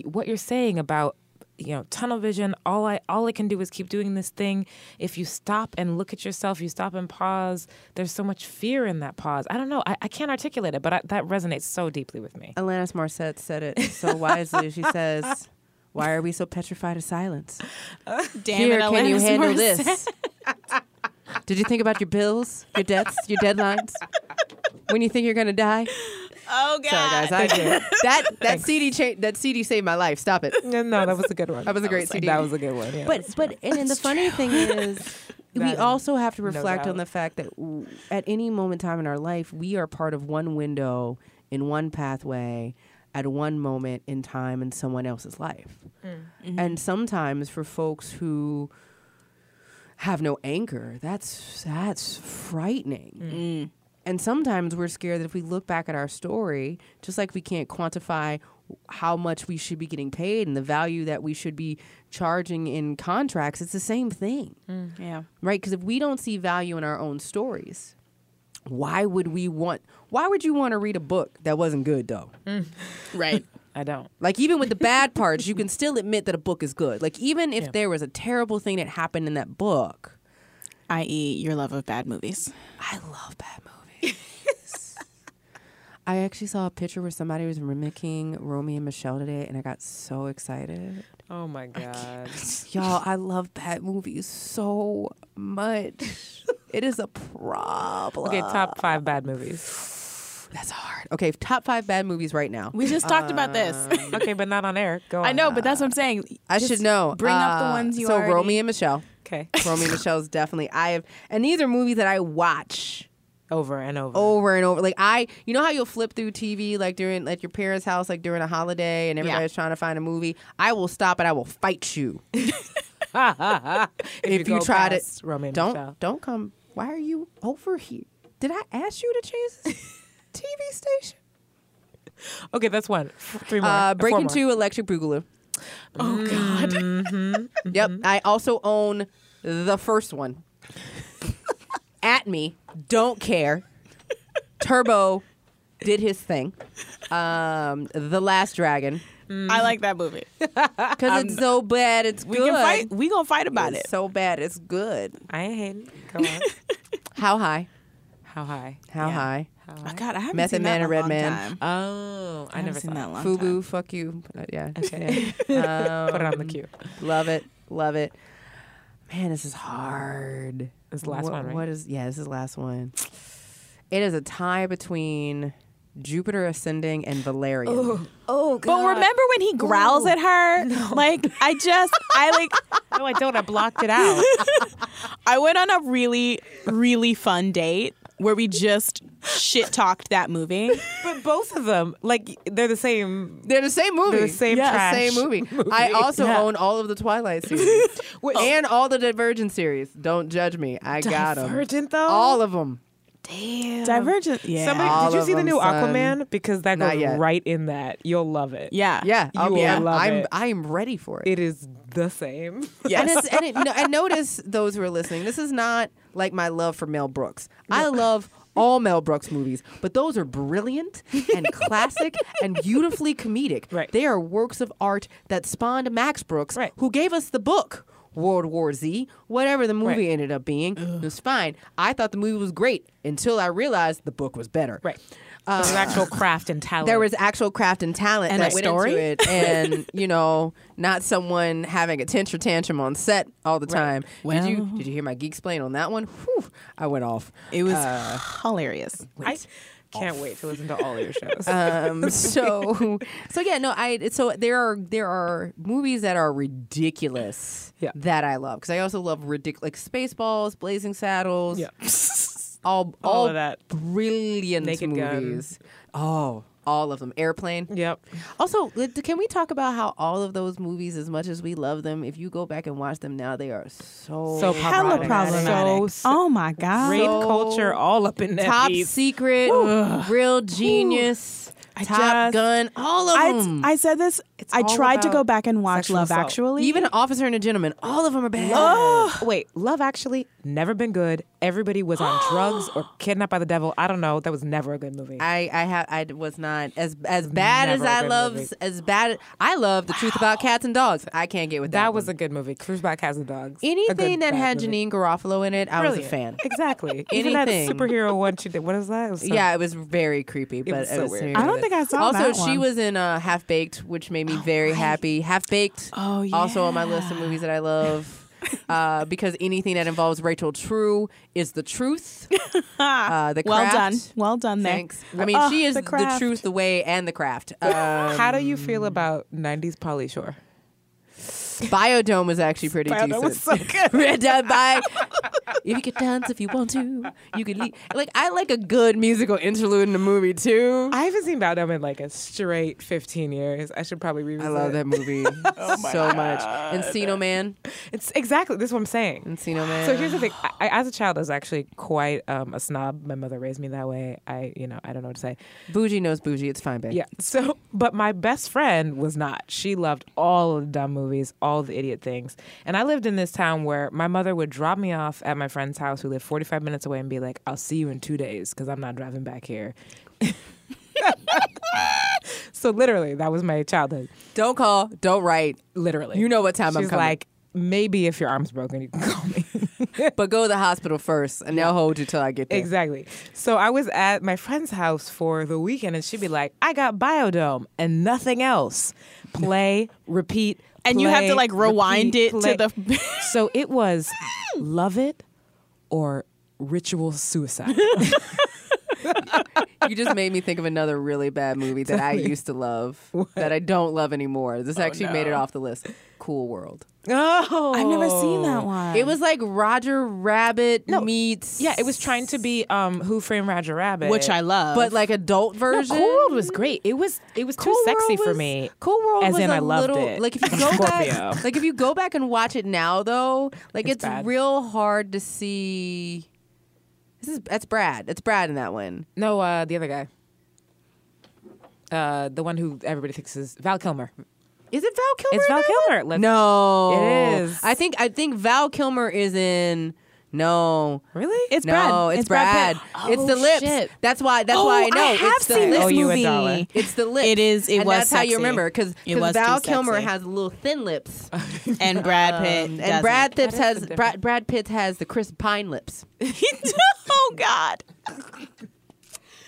Speaker 2: What you're saying about you know tunnel vision all i all i can do is keep doing this thing if you stop and look at yourself you stop and pause there's so much fear in that pause i don't know i, I can't articulate it but I, that resonates so deeply with me
Speaker 4: alanis morissette said it so wisely she says why are we so petrified of silence
Speaker 3: Damn
Speaker 4: here
Speaker 3: it,
Speaker 4: can you handle
Speaker 3: Morissette.
Speaker 4: this did you think about your bills your debts your deadlines when you think you're gonna die
Speaker 3: Oh God.
Speaker 4: sorry guys I, did that that cd cha- that cd saved my life stop it
Speaker 2: no no that was a good one
Speaker 4: That was a great CD.
Speaker 2: that was a good one yeah.
Speaker 4: but but and, and the funny thing is we also have to reflect
Speaker 2: doubt.
Speaker 4: on the fact that w- at any moment in time in our life we are part of one window in one pathway at one moment in time in someone else's life. Mm. Mm-hmm. And sometimes for folks who have no anchor that's that's frightening. Mm. Mm. And sometimes we're scared that if we look back at our story, just like we can't quantify how much we should be getting paid and the value that we should be charging in contracts, it's the same thing,
Speaker 3: Yeah.
Speaker 4: right? Because if we don't see value in our own stories, why would we want? Why would you want to read a book that wasn't good though? Mm.
Speaker 3: Right.
Speaker 2: i don't
Speaker 4: Like even with the bad parts, you can still admit that a book is good. Like even if
Speaker 2: Yeah.
Speaker 4: there was a terrible thing that happened in that book,
Speaker 3: I.e., your love of bad movies.
Speaker 4: I love bad movies. I actually saw a picture where somebody was mimicking Romy and Michele today, and I got so excited.
Speaker 2: Oh my god.
Speaker 4: Y'all, I love bad movies so much. it is a problem.
Speaker 2: Okay, top five bad movies.
Speaker 4: That's hard. Okay, top five bad movies right now.
Speaker 3: We just talked about this.
Speaker 2: Okay, but not on air. Go on.
Speaker 3: I know, but that's what I'm saying.
Speaker 4: I
Speaker 3: Just
Speaker 4: should know.
Speaker 3: Bring up the
Speaker 4: Uh,
Speaker 3: ones you
Speaker 4: So
Speaker 3: already.
Speaker 4: Romy and Michele.
Speaker 2: Okay.
Speaker 4: Romy and Michelle's definitely. I have, and these are movies that I watch
Speaker 2: Over and over.
Speaker 4: over and over. Like I, you know how you'll flip through TV like during like your parents' house, like during a holiday, and everybody's trying to find a movie. I will stop and I will fight you
Speaker 2: if,
Speaker 4: if you,
Speaker 2: go
Speaker 4: try to.
Speaker 2: past Romy and
Speaker 4: Don't
Speaker 2: Michelle.
Speaker 4: don't come. Why are you over here? Did I ask you to change this TV station?
Speaker 2: Okay, that's one. Three more.
Speaker 4: Uh,
Speaker 2: four
Speaker 4: Breaking
Speaker 2: more.
Speaker 4: Two, Electric Boogaloo.
Speaker 3: Oh God.
Speaker 2: Mm-hmm.
Speaker 4: Yep. I also own the first one. At me, don't care. Turbo did his thing. Um, the Last Dragon,
Speaker 3: I like that movie.
Speaker 4: because it's so bad, it's
Speaker 3: We
Speaker 4: good.
Speaker 3: can fight. We gonna fight about
Speaker 4: It's
Speaker 3: it.
Speaker 4: so bad, it's good.
Speaker 2: I ain't hating. Go on.
Speaker 4: How high?
Speaker 2: How high?
Speaker 4: How
Speaker 3: Yeah.
Speaker 4: high?
Speaker 2: How
Speaker 3: Oh
Speaker 2: high?
Speaker 3: God, I haven't
Speaker 4: Method
Speaker 3: seen
Speaker 4: Man
Speaker 3: that
Speaker 4: and
Speaker 3: in a
Speaker 4: Redman.
Speaker 3: time.
Speaker 2: Oh, I,
Speaker 3: I
Speaker 2: never
Speaker 3: seen that
Speaker 2: that.
Speaker 3: long
Speaker 4: Fubu,
Speaker 3: time.
Speaker 4: fuck you. Uh, yeah.
Speaker 2: Okay.
Speaker 4: Um,
Speaker 2: Put it on the queue.
Speaker 4: Love it. Love it. Man, this is hard.
Speaker 2: This is the last
Speaker 4: What-
Speaker 2: one, right?
Speaker 4: What is? Yeah, this is the last one. It is a tie between Jupiter Ascending and Valerian.
Speaker 2: Oh, God.
Speaker 3: But remember when he growls at her? Like I just, I like,
Speaker 2: No, I don't. I blocked it out.
Speaker 3: I went on a really, really fun date where we just shit talked that movie.
Speaker 2: but both of them, like, they're the same.
Speaker 4: They're the same movie.
Speaker 2: They're the same
Speaker 4: yeah,
Speaker 2: trash
Speaker 4: same movie. I also
Speaker 3: Yeah.
Speaker 4: own all of the Twilight series and all the Divergent series. Don't judge me. I got them.
Speaker 2: Divergent, though?
Speaker 4: All of them.
Speaker 2: Damn.
Speaker 3: Divergent. Yeah.
Speaker 2: Somebody,
Speaker 4: All
Speaker 2: did you
Speaker 4: of
Speaker 2: see the new
Speaker 4: son.
Speaker 2: Aquaman? Because that
Speaker 4: Not
Speaker 2: goes
Speaker 4: yet.
Speaker 2: right in that. You'll love it.
Speaker 3: yeah.
Speaker 4: Yeah,
Speaker 2: You oh,
Speaker 4: I'll be-
Speaker 2: love
Speaker 4: I'm
Speaker 2: it.
Speaker 4: I am ready for it.
Speaker 2: It is the same.
Speaker 4: And, it's, and it, and notice those who are listening. This is not like my love for Mel Brooks. I love all Mel Brooks movies, but those are brilliant and classic and beautifully comedic.
Speaker 2: Right.
Speaker 4: They are works of art that spawned Max Brooks,
Speaker 2: Right.
Speaker 4: who gave us the book. World War Z, whatever the movie
Speaker 2: Right.
Speaker 4: ended up being, it was fine. I thought the movie was great until I realized the book was better.
Speaker 2: Right. There's actual craft and talent.
Speaker 4: There was actual craft and talent
Speaker 3: And
Speaker 4: that
Speaker 3: a
Speaker 4: went
Speaker 3: story?
Speaker 4: into it, and you know, not someone having a tantrum tantrum on set all the time. did you did you hear my geek explain on that one? Whew, I went off.
Speaker 3: It was
Speaker 4: Uh,
Speaker 3: hilarious.
Speaker 2: I can't wait to listen to all your shows.
Speaker 4: Um, so so yeah, no, I so there are there are movies that are ridiculous
Speaker 2: Yeah.
Speaker 4: that I love because I also love ridiculous like Spaceballs, Blazing Saddles,
Speaker 2: yeah.
Speaker 4: all
Speaker 2: All
Speaker 4: all
Speaker 2: of that.
Speaker 4: brilliant
Speaker 2: Naked Gun.
Speaker 4: movies. Oh, all of them. Airplane.
Speaker 2: Yep.
Speaker 4: Also, can we talk about how all of those movies, as much as we love them, if you go back and watch them now, they are so
Speaker 2: So
Speaker 3: Hella
Speaker 2: problematic.
Speaker 3: problematic.
Speaker 2: So-
Speaker 3: oh my god.
Speaker 2: Rape
Speaker 4: So
Speaker 2: culture all up in that
Speaker 4: top
Speaker 2: piece.
Speaker 4: secret, real genius,
Speaker 3: I
Speaker 4: Top
Speaker 3: just-
Speaker 4: Gun, all of
Speaker 3: I,
Speaker 4: them.
Speaker 3: I said this.
Speaker 2: It's
Speaker 3: I
Speaker 2: all
Speaker 3: tried to go back and watch Love
Speaker 2: assault.
Speaker 3: Actually.
Speaker 4: Even Officer and a Gentleman, all of them are bad.
Speaker 2: Oh, wait. Love Actually never been good. Everybody was on drugs or kidnapped by the devil. I don't know. That was never a good movie.
Speaker 4: I I have I was not as as bad as
Speaker 2: Never a
Speaker 4: I
Speaker 2: good
Speaker 4: love as bad. I love the truth about cats and dogs. I can't get with that.
Speaker 2: that was a good movie. Cruise by Cats and Dogs.
Speaker 4: Anything
Speaker 2: good
Speaker 4: that had
Speaker 2: movie.
Speaker 4: Janeane Garofalo in it. I was a fan.
Speaker 2: Exactly. Even that
Speaker 4: Anything.
Speaker 2: superhero one she did. What is that? It was so-
Speaker 4: yeah, it was very creepy, but
Speaker 2: was
Speaker 4: it was
Speaker 2: weird.
Speaker 3: I don't think I saw
Speaker 4: Also,
Speaker 3: that
Speaker 4: she was in uh, Half Baked, which made me very happy. Half Baked.
Speaker 3: Oh, yeah.
Speaker 4: Also on my list of movies that I love. Uh, because anything that involves Rachel True is the truth. Uh, the
Speaker 3: well done. Well done there.
Speaker 4: Thanks. I mean,
Speaker 3: Oh,
Speaker 4: she is
Speaker 3: the
Speaker 4: the, truth, the way, and the craft. Um,
Speaker 2: How do you feel about 90s Pauly Shore?
Speaker 4: Biodome was actually pretty
Speaker 2: Biodome
Speaker 4: decent.
Speaker 2: was so good.
Speaker 4: Red Dot by. If you could dance if you want to, you could leave. Like I like a good musical interlude in the movie too.
Speaker 2: I haven't seen Down in like a straight 15 years. I should probably revisit
Speaker 4: I love that movie so much. Encino Man.
Speaker 2: It's exactly this is what I'm saying.
Speaker 4: Encino Man.
Speaker 2: So here's the thing. I, I, as a child, I was actually quite um, a snob. My mother raised me that way. I, you know, I don't know what to say.
Speaker 4: Bougie knows bougie. It's fine, babe.
Speaker 2: Yeah. So, but my best friend was not. She loved all of the dumb movies, all the idiot things. And I lived in this town where my mother would drop me off at my friend's house who lived 45 minutes away and be like, I'll see you in two days because I'm not driving back here. so literally, that was my childhood.
Speaker 4: Don't call. Don't write.
Speaker 2: Literally.
Speaker 4: You know what time I'm
Speaker 2: She's
Speaker 4: coming.
Speaker 2: like, maybe if your arm's broken, you can call me.
Speaker 4: but go to the hospital first, and they'll hold you till I get there.
Speaker 2: Exactly. So I was at my friend's house for the weekend, and she'd be like, "I got Biodome and nothing else. Play, repeat."
Speaker 3: And you have to like rewind
Speaker 2: repeat,
Speaker 3: it
Speaker 2: play."
Speaker 3: to the.
Speaker 2: So it was love it or ritual suicide.
Speaker 4: You just made me think of another really bad movie that I used to love that I don't love anymore. This actually made it off the list. Cool World.
Speaker 2: oh,
Speaker 3: I've never seen that one.
Speaker 4: It was like Roger Rabbit meets
Speaker 2: Yeah, it was trying to be um, Who Framed Roger Rabbit,
Speaker 3: which I love,
Speaker 4: but like adult
Speaker 2: No,
Speaker 4: version.
Speaker 2: Cool World was great. It was it was
Speaker 4: Cool
Speaker 2: too sexy
Speaker 4: World
Speaker 2: for me.
Speaker 4: Cool World
Speaker 2: As
Speaker 4: was
Speaker 2: in,
Speaker 4: a
Speaker 2: I loved
Speaker 4: little,
Speaker 2: it.
Speaker 4: Like if you go back, like if you go back and watch it now, though, like
Speaker 2: It's
Speaker 4: it's, real hard to see. This is that's Brad. It's Brad in that one.
Speaker 2: No, uh, the other guy. Uh, the one who everybody thinks is Val Kilmer.
Speaker 4: Is it Val Kilmer?
Speaker 2: It's Val? Kilmer. Let's-
Speaker 4: No,
Speaker 2: It is.
Speaker 4: I think I think Val Kilmer is in. No,
Speaker 2: Really?
Speaker 3: It's
Speaker 4: no,
Speaker 3: Brad.
Speaker 4: it's,
Speaker 3: It's Brad
Speaker 4: Brad.
Speaker 3: Pitt.
Speaker 4: it's the
Speaker 3: Oh,
Speaker 4: lips.
Speaker 3: shit.
Speaker 4: That's why. That's
Speaker 3: oh,
Speaker 4: why I know.
Speaker 3: I have
Speaker 4: it's the
Speaker 3: seen this
Speaker 2: Oh, you a
Speaker 3: movie.
Speaker 2: dollar.
Speaker 4: It's the lips.
Speaker 3: It is- it
Speaker 4: and
Speaker 3: was
Speaker 4: That's how you remember because
Speaker 3: It
Speaker 4: Val Kilmer
Speaker 3: sexy.
Speaker 4: has little thin lips,
Speaker 3: and Brad Pitt.
Speaker 4: Um,
Speaker 3: and.
Speaker 4: Brad Pitt has Brad, Brad Pitt has the crisp pine lips.
Speaker 3: oh God.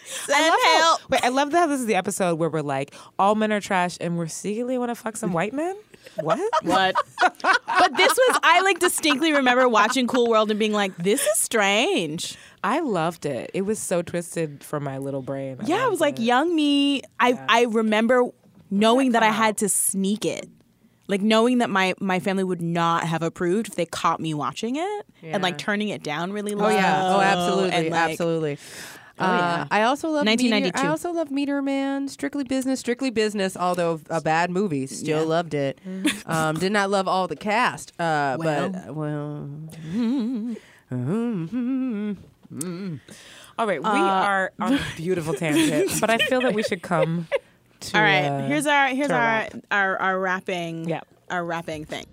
Speaker 3: Send
Speaker 2: I love how-
Speaker 3: help.
Speaker 2: wait, I love that this is the episode where we're like, all men are trash and we're secretly want to fuck some white men? What?
Speaker 3: What? but this was I like distinctly remember watching Cool World and being like, this is strange.
Speaker 2: I loved it. It was so twisted for my little brain.
Speaker 3: Yeah, I was like
Speaker 2: it.
Speaker 3: young me. I I remember knowing that I had to sneak it. Like knowing that my my family would not have approved if they caught me watching it and like turning it down really low.
Speaker 4: Oh yeah. Oh, absolutely.
Speaker 3: and, like,
Speaker 4: absolutely.
Speaker 3: Oh,
Speaker 4: Uh. I also love
Speaker 3: 1992.
Speaker 4: Meteor, I also love Meteor Man, Strictly Business, Strictly Business. Although a bad movie, still
Speaker 3: Yeah.
Speaker 4: loved it. Um, did not love all the cast, uh,
Speaker 3: Well.
Speaker 4: but uh, well,
Speaker 2: All right, we are on a beautiful tangent, but I feel that we should come to.
Speaker 3: All right,
Speaker 2: uh,
Speaker 3: here's our here's
Speaker 2: to
Speaker 3: our, our our wrapping
Speaker 2: Yeah.
Speaker 3: our wrapping thing.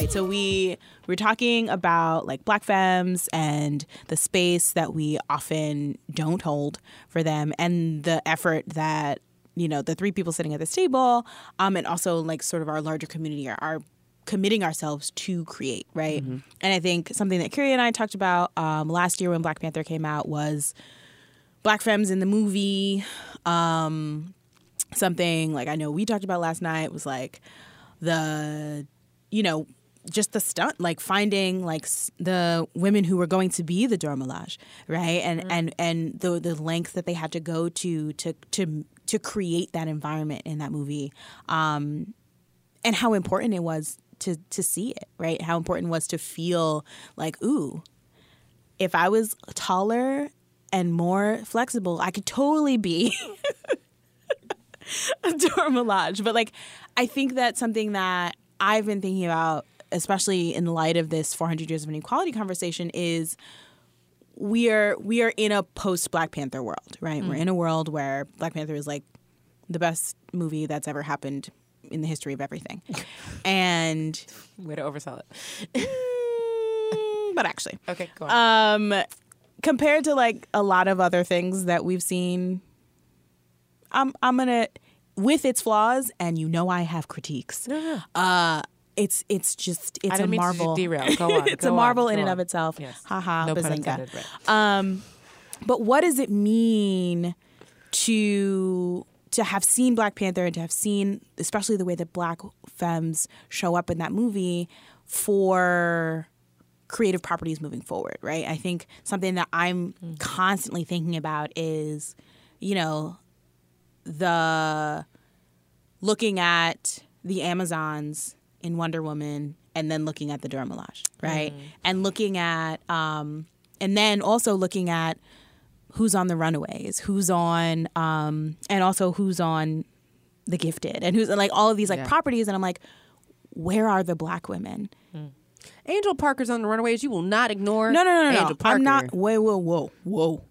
Speaker 3: Right, so we we're talking about like black femmes and the space that we often don't hold for them, and the effort that you know the three people sitting at this table, um, and also like sort of our larger community are, are committing ourselves to create, right? And I think something that Kyrie and I talked about um, last year when Black Panther came out was black femmes in the movie. Um, something like I know we talked about last night was like the, you know, just the stunt, like finding like s- the women who were going to be the Dora Milaje, right? And and and the the lengths that they had to go to to to to create that environment in that movie. Um, and how important it was to to see it, right? How important it was to feel like, ooh, if I was taller and more flexible, I could totally be a Dora Milaje. But like, I think that's something that I've been thinking about, especially in light of this 400 years of inequality conversation, is we are we are in a post Black Panther world, right? We're in a world where Black Panther is like the best movie that's ever happened in the history of everything, and
Speaker 2: Way to oversell it.
Speaker 3: mm, but actually,
Speaker 2: Okay, go on.
Speaker 3: um, compared to like a lot of other things that we've seen, I'm I'm gonna with its flaws, and you know I have critiques. Uh, it's it's just it's a
Speaker 2: didn't mean to
Speaker 3: marvel.
Speaker 2: derail. Go on.
Speaker 3: it's
Speaker 2: go
Speaker 3: a
Speaker 2: on,
Speaker 3: marvel in and
Speaker 2: on.
Speaker 3: of itself.
Speaker 2: Yes.
Speaker 3: Haha,
Speaker 2: No pun
Speaker 3: bazinga.
Speaker 2: intended. Right.
Speaker 3: Um, but what does it mean to to have seen Black Panther and to have seen, especially the way that Black femmes show up in that movie, for creative properties moving forward? Right. I think something that I'm constantly thinking about is, you know, the looking at the Amazons in Wonder Woman and then looking at the Dora Milaje, right? And looking at, um, and then also looking at who's on the Runaways, who's on, um, and also who's on The Gifted, and who's like all of these like
Speaker 4: Yeah.
Speaker 3: properties, and I'm like, where are the black women?
Speaker 4: Angel Parker's on the Runaways. You will not ignore.
Speaker 3: No, no, no, no,
Speaker 4: Angel
Speaker 3: no.
Speaker 4: Parker.
Speaker 3: I'm not. Whoa, whoa, whoa, whoa,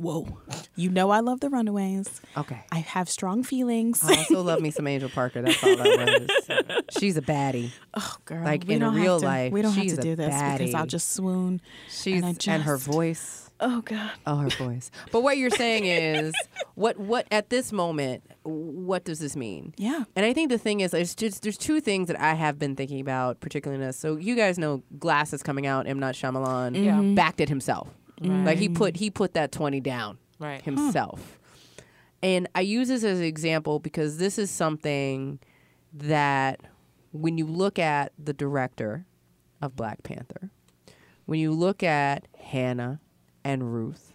Speaker 3: whoa. You know I love the Runaways.
Speaker 4: Okay.
Speaker 3: I have strong feelings.
Speaker 4: I also love me some Angel Parker. That's all that was. She's a baddie.
Speaker 3: Oh, girl.
Speaker 4: Like,
Speaker 3: we
Speaker 4: in
Speaker 3: don't
Speaker 4: real
Speaker 3: have to,
Speaker 4: life,
Speaker 3: we don't have
Speaker 4: she's
Speaker 3: to
Speaker 4: a
Speaker 3: do this because I'll just swoon.
Speaker 4: She's
Speaker 3: I
Speaker 4: and, her voice.
Speaker 3: Oh God.
Speaker 4: Oh, her voice. But what you're saying is, what what at this moment, what does this mean?
Speaker 3: Yeah.
Speaker 4: And I think the thing is, there's just there's two things that I have been thinking about, particularly in this. So you guys know, Glass is coming out. M. Night Shyamalan
Speaker 2: Yeah.
Speaker 4: backed it himself. Like he put he put that twenty down
Speaker 2: Right.
Speaker 4: himself. And I use this as an example because this is something that when you look at the director of Black Panther, when you look at Hannah and Ruth,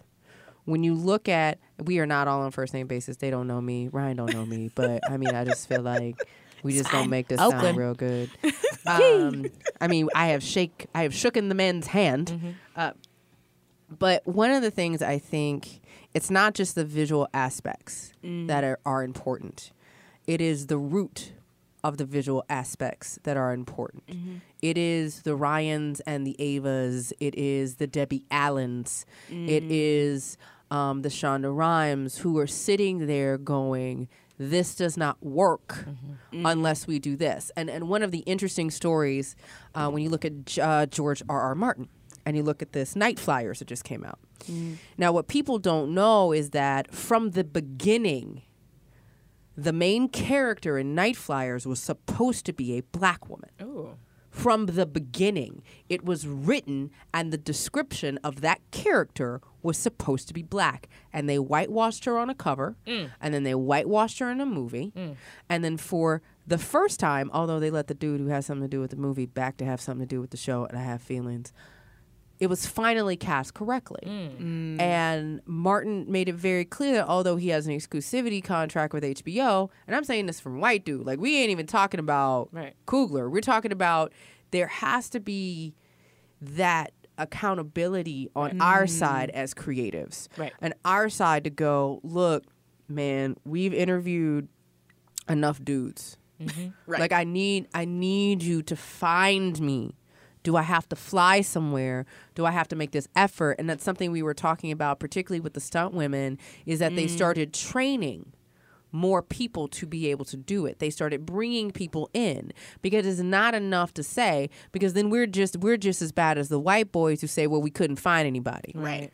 Speaker 4: when you look at we are not all on first name basis. They don't know me. Ryan don't know me. But I mean I just feel like we just don't make this
Speaker 3: Oakland.
Speaker 4: sound real good. Um, I mean I have shake I have shooken the man's hand. Uh, but one of the things I think it's not just the visual aspects that are, are important. It is the root of the visual aspects that are important. It is the Ryans and the Avas. It is the Debbie Allens. It is um, the Shonda Rhimes who are sitting there going, "This does not work unless we do this." And and one of the interesting stories uh, when you look at J- uh, George R. R. Martin and you look at this Night Flyers that just came out. Mm. Now, what people don't know is that from the beginning, the main character in Night Flyers was supposed to be a black woman.
Speaker 2: Ooh.
Speaker 4: From the beginning, it was written, and the description of that character was supposed to be black. And they whitewashed her on a cover, mm. and then they whitewashed her in a movie. Mm. And then for the first time, although they let the dude who has something to do with the movie back to have something to do with the show, and I have feelings, it was finally cast correctly. Mm. Mm. And Martin made it very clear that although he has an exclusivity contract with HBO, and I'm saying this from white dude, like we ain't even talking about
Speaker 2: Right.
Speaker 4: Coogler. We're talking about there has to be that accountability on mm. our side as creatives.
Speaker 2: Right.
Speaker 4: And our side to go, look, man, we've interviewed enough dudes. Mm-hmm.
Speaker 3: Right.
Speaker 4: Like I need I need you to find me. Do I have to fly somewhere? Do I have to make this effort? And that's something we were talking about, particularly with the stunt women, is that they mm. started training more people to be able to do it. They started bringing people in because it's not enough to say because then we're just we're just as bad as the white boys who say, "Well, we couldn't find anybody."
Speaker 3: Right.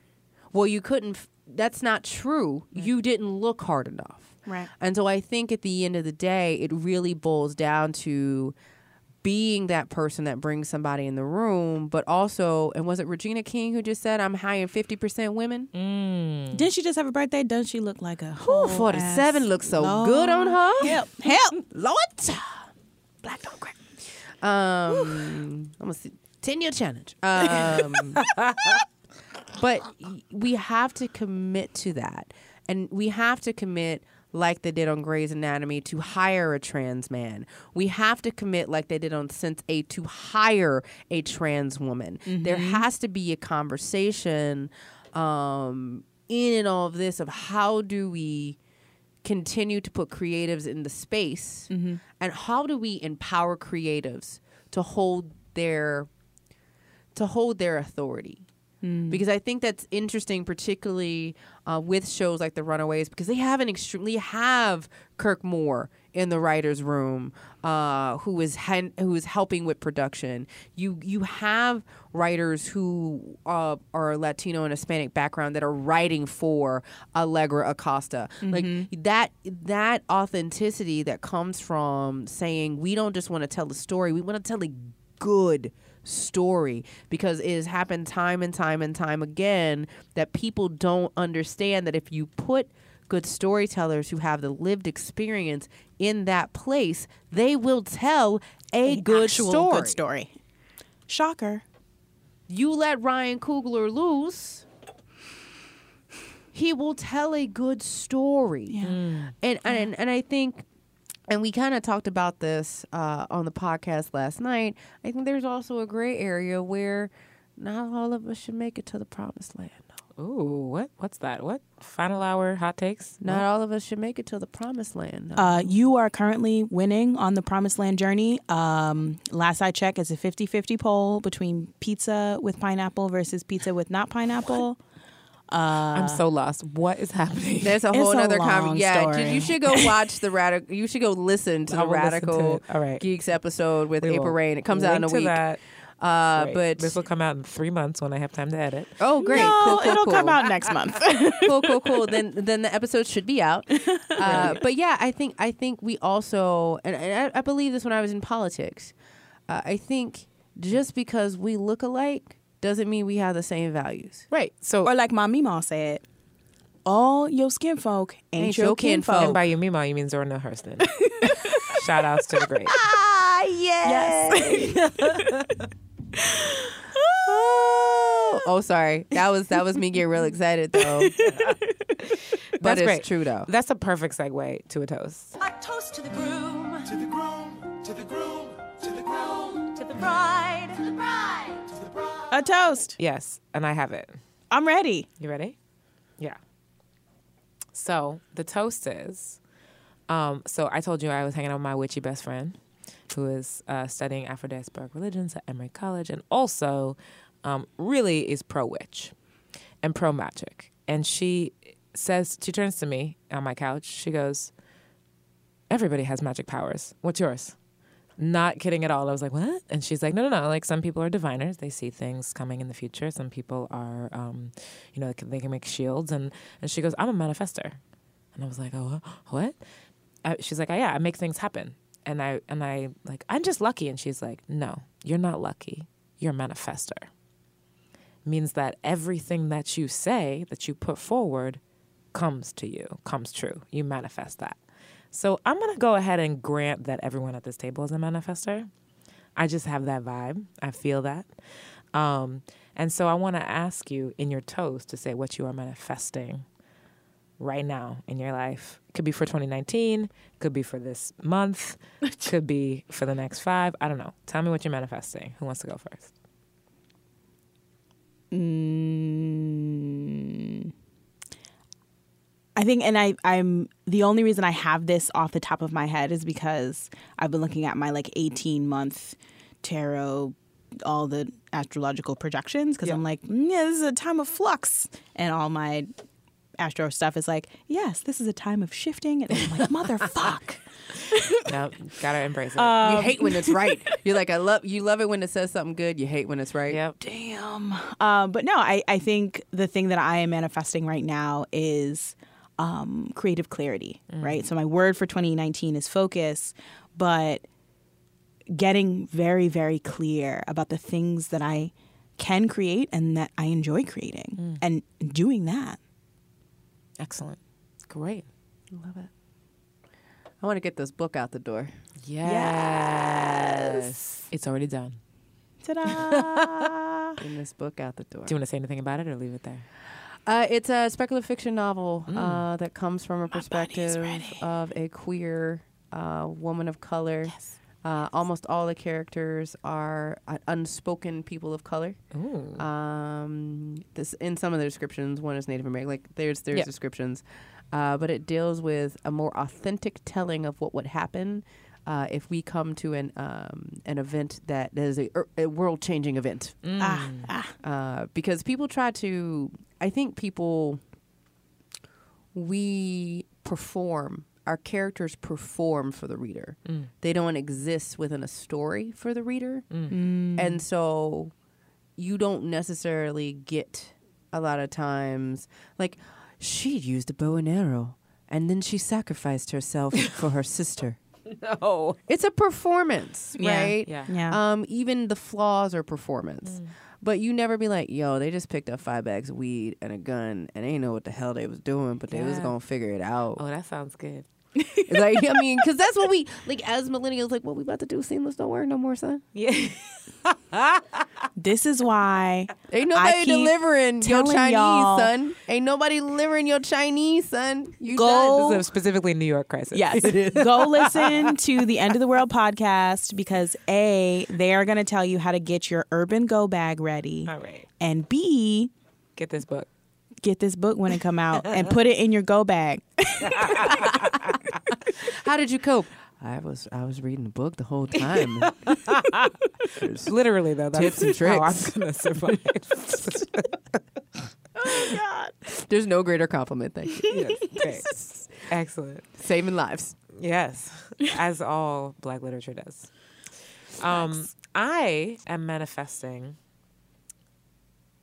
Speaker 4: Well, you couldn't. f- That's not true. You didn't look hard enough.
Speaker 3: Right.
Speaker 4: And so I think at the end of the day, it really boils down to being that person that brings somebody in the room, but also, and was it Regina King who just said, I'm hiring 50% women?
Speaker 3: Didn't she just have a birthday? Doesn't she look like a
Speaker 4: Ooh, 47 looks so
Speaker 3: Lord.
Speaker 4: good on her.
Speaker 3: Help! Help!
Speaker 4: Lord. Black don't crack. Um, I'm gonna see. 10 year challenge. Um, but we have to commit to that. And we have to commit like they did on Grey's Anatomy to hire a trans man. We have to commit like they did on Sense 8 to hire a trans woman. There has to be a conversation um, in and all of this of how do we continue to put creatives in the space and how do we empower creatives to hold their to hold their authority because I think that's interesting, particularly uh, with shows like The Runaways, because they have an extremely have Kirk Moore in the writers' room, uh, who is hen- who is helping with production. You you have writers who uh, are Latino and Hispanic background that are writing for Allegra Acosta, like that that authenticity that comes from saying we don't just want to tell a story, we want to tell a good story because it has happened time and time and time again that people don't understand that if you put good storytellers who have the lived experience in that place, they will tell a, good
Speaker 3: actual
Speaker 4: story.
Speaker 3: Good story. Shocker.
Speaker 4: You let Ryan Coogler loose, he will tell a good story.
Speaker 3: Yeah.
Speaker 4: And, and and I think and we kind of talked about this uh, on the podcast last night. I think there's also a gray area where not all of us should make it to the promised land.
Speaker 2: Ooh, what? What's that? What? Final hour hot takes?
Speaker 4: Not all of us should make it to the promised land.
Speaker 3: Uh, you are currently winning on the Promised Land journey. Um, last I checked, it's a 50 50 poll between pizza with pineapple versus pizza with not pineapple.
Speaker 2: I'm so lost. What is happening?
Speaker 4: There's a whole other conversation. Yeah,
Speaker 3: story.
Speaker 4: you should go watch the radical. You should go listen to
Speaker 2: I
Speaker 4: the
Speaker 2: to
Speaker 4: radical.
Speaker 2: Right.
Speaker 4: geeks episode with
Speaker 2: We
Speaker 4: April Rain. It comes out in a
Speaker 2: to
Speaker 4: week.
Speaker 2: that.
Speaker 4: Uh,
Speaker 2: Great.
Speaker 4: but
Speaker 2: this will come out in three months when I have time to edit.
Speaker 4: oh, great,
Speaker 3: No,
Speaker 4: cool, cool,
Speaker 3: it'll
Speaker 4: cool.
Speaker 3: come out next month.
Speaker 4: cool, cool, cool. Then then the episode should be out. Uh, but yeah, I think I think we also, and, and I, I believe this when I was in politics. Uh, I think just because we look alike doesn't mean we have the same values.
Speaker 2: Right. So
Speaker 3: or like my Mima said, all your skin folk ain't,
Speaker 4: Ain't
Speaker 3: your
Speaker 4: your
Speaker 3: kinfolk.
Speaker 4: kinfolk.
Speaker 2: and by your Mima, you mean Zora Neale Hurston. Shout outs to the great.
Speaker 3: Ah, yes.
Speaker 4: Oh, oh, sorry. That was that was me getting real excited though. but
Speaker 2: That's
Speaker 4: it's
Speaker 2: great.
Speaker 4: true though.
Speaker 2: That's a perfect segue to a toast.
Speaker 5: A toast to the groom,
Speaker 6: To the groom, to the groom, to the groom,
Speaker 5: to the bride, to the bride.
Speaker 6: To the bride.
Speaker 3: A toast.
Speaker 2: Yes, and I have it.
Speaker 3: I'm ready.
Speaker 2: You ready? Yeah. So the toast is. Um, so I told you I was hanging out with my witchy best friend, who is uh, studying Afro-diasporic religions at Emory College, and also um, really is pro witch and pro magic. And she says she turns to me on my couch. She goes, "Everybody has magic powers. What's yours?" Not kidding at all. I was like, "What?" And she's like, "No, no, no. Like some people are diviners. They see things coming in the future. Some people are, um, you know, they can, they can make shields." And and she goes, "I'm a manifester." And I was like, "Oh, what?" Uh, she's like, oh, "Yeah, I make things happen." And I and I like, "I'm just lucky." And she's like, "No, you're not lucky. You're a manifester." Means that everything that you say, that you put forward, comes to you, comes true. You manifest that. So I'm gonna go ahead and grant that everyone at this table is a manifester. I just have that vibe. I feel that. Um, and so I want to ask you in your toast to say what you are manifesting right now in your life. Could be for 2019, could be for this month, could be for the next five. I don't know. Tell me what you're manifesting. Who wants to go first?
Speaker 3: Mm, I think, and I, I'm the only reason I have this off the top of my head is because I've been looking at my like 18 month tarot, all the astrological projections, because I'm like, mm, yeah, this is a time of flux, and all my astro stuff is like, yes, this is a time of shifting, and I'm like, motherfuck.
Speaker 2: no, gotta embrace it.
Speaker 4: you hate when it's right. You're like, I love you love it when it says something good. You hate when it's right.
Speaker 2: yep.
Speaker 3: Damn. Um, but no, I, I think the thing that I am manifesting right now is um, creative clarity, right? So my word for 2019 is focus, but getting very, very clear about the things that I can create and that I enjoy creating and doing that.
Speaker 2: Excellent. Great.
Speaker 4: Love it. I want to get this book out the door.
Speaker 2: Yes. It's already done.
Speaker 3: Ta-da!
Speaker 4: Getting this book out the door.
Speaker 2: Do you want to say anything about it or leave it there?
Speaker 4: Uh, it's a speculative fiction novel uh, that comes from a perspective of a queer uh, woman of color. Uh, almost all the characters are uh, unspoken people of color.
Speaker 2: Ooh.
Speaker 4: Um, this in some of the descriptions, one is Native American. Like there's there's
Speaker 2: Yeah.
Speaker 4: descriptions, uh, but it deals with a more authentic telling of what would happen uh, if we come to an um, an event that is a, er, a world changing event.
Speaker 3: ah, ah.
Speaker 4: Uh, because people try to, I think people, we perform. Our characters perform for the reader.
Speaker 2: Mm.
Speaker 4: They don't exist within a story for the reader.
Speaker 3: Mm.
Speaker 4: And so you don't necessarily get a lot of times like she used a bow and arrow and then she sacrificed herself for her sister.
Speaker 2: No.
Speaker 4: It's a performance,
Speaker 3: Yeah,
Speaker 4: right?
Speaker 2: yeah.
Speaker 3: Yeah.
Speaker 4: Um even the flaws are performance. But you never be like, yo, they just picked up five bags of weed and a gun and they know what the hell they was doing, but they was going to figure it out.
Speaker 2: Oh, that sounds good.
Speaker 4: Like, I mean, because that's what we, like, as millennials, like, what we about to do, seamless don't work no more, son.
Speaker 2: Yeah.
Speaker 3: this is why
Speaker 4: Ain't nobody delivering your Chinese,
Speaker 3: y'all-
Speaker 4: son. Ain't nobody delivering your Chinese, son. You
Speaker 3: Go-
Speaker 2: This is specifically New York crisis.
Speaker 3: Yes. Go listen to the End of the World podcast because A, they are going to tell you how to get your urban go bag ready.
Speaker 2: All right.
Speaker 3: And B,
Speaker 2: Get this book.
Speaker 3: Get this book when it come out and put it in your go bag.
Speaker 4: How did you cope? I was I was reading the book the whole time.
Speaker 2: Literally, though. That's
Speaker 4: Tips and
Speaker 2: how I'm
Speaker 4: tricks.
Speaker 2: going to survive.
Speaker 4: There's no greater compliment. Thank you.
Speaker 2: yes. Great. Excellent.
Speaker 4: Saving lives.
Speaker 2: Yes. As all black literature does. Um, I am manifesting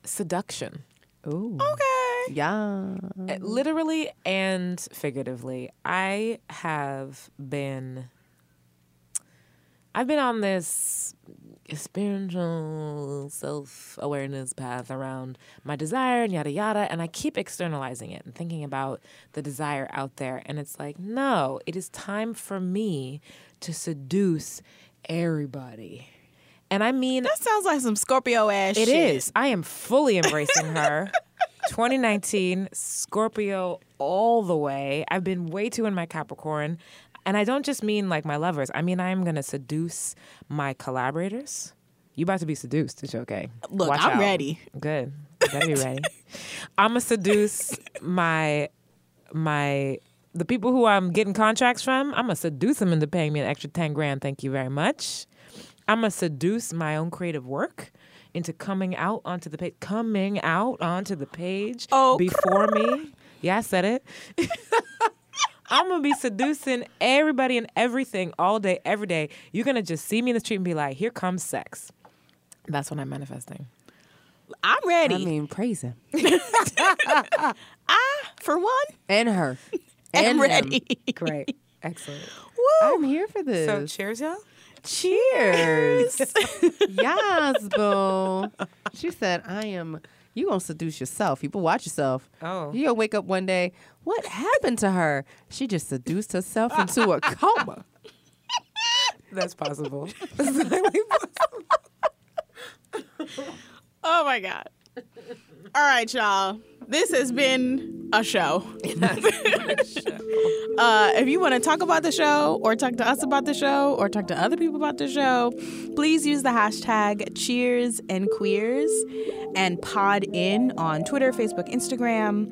Speaker 2: seduction.
Speaker 4: Ooh.
Speaker 3: Okay.
Speaker 4: Yeah.
Speaker 2: Uh, literally and figuratively i have been i've been on this spiritual self-awareness path around my desire and yada yada and i keep externalizing it and thinking about the desire out there and it's like no it is time for me to seduce everybody and i mean
Speaker 3: That sounds like some Scorpio ass
Speaker 2: it
Speaker 3: shit.
Speaker 2: is. I am fully embracing her. 2019, Scorpio all the way. I've been way too in my Capricorn. And I don't just mean like my lovers. I mean, I'm going to seduce my collaborators. You about to be seduced. It's okay.
Speaker 3: Look,
Speaker 2: Watch
Speaker 3: I'm
Speaker 2: out.
Speaker 3: ready.
Speaker 2: Good. You better be ready. I'm to seduce my, my, the people who I'm getting contracts from. I'm to seduce them into paying me an extra 10 grand. Thank you very much. I'm gonna seduce my own creative work into coming out onto the page, coming out onto the page
Speaker 3: Oh,
Speaker 2: before me. Yeah, I said it. I'm gonna be seducing everybody and everything all day, every day. You're gonna just see me in the street and be like, "Here comes sex." That's what I'm manifesting.
Speaker 3: I'm ready.
Speaker 4: I mean, praise him.
Speaker 3: I, for one,
Speaker 4: And her.
Speaker 3: I'm
Speaker 4: And him.
Speaker 3: ready.
Speaker 2: Great, excellent.
Speaker 4: I'm here for this.
Speaker 2: So, cheers, y'all.
Speaker 4: Cheers. yes, boo. She said, I am, you going to seduce yourself. You People watch yourself.
Speaker 2: Oh.
Speaker 4: You going to wake up one day. What happened to her? She just seduced herself into a coma.
Speaker 2: That's possible.
Speaker 3: Oh my god. All right, y'all. This has been a show. uh, if you want to talk about the show or talk to us about the show or talk to other people about the show, please use the hashtag cheers and queers and pod in on Twitter, Facebook, Instagram.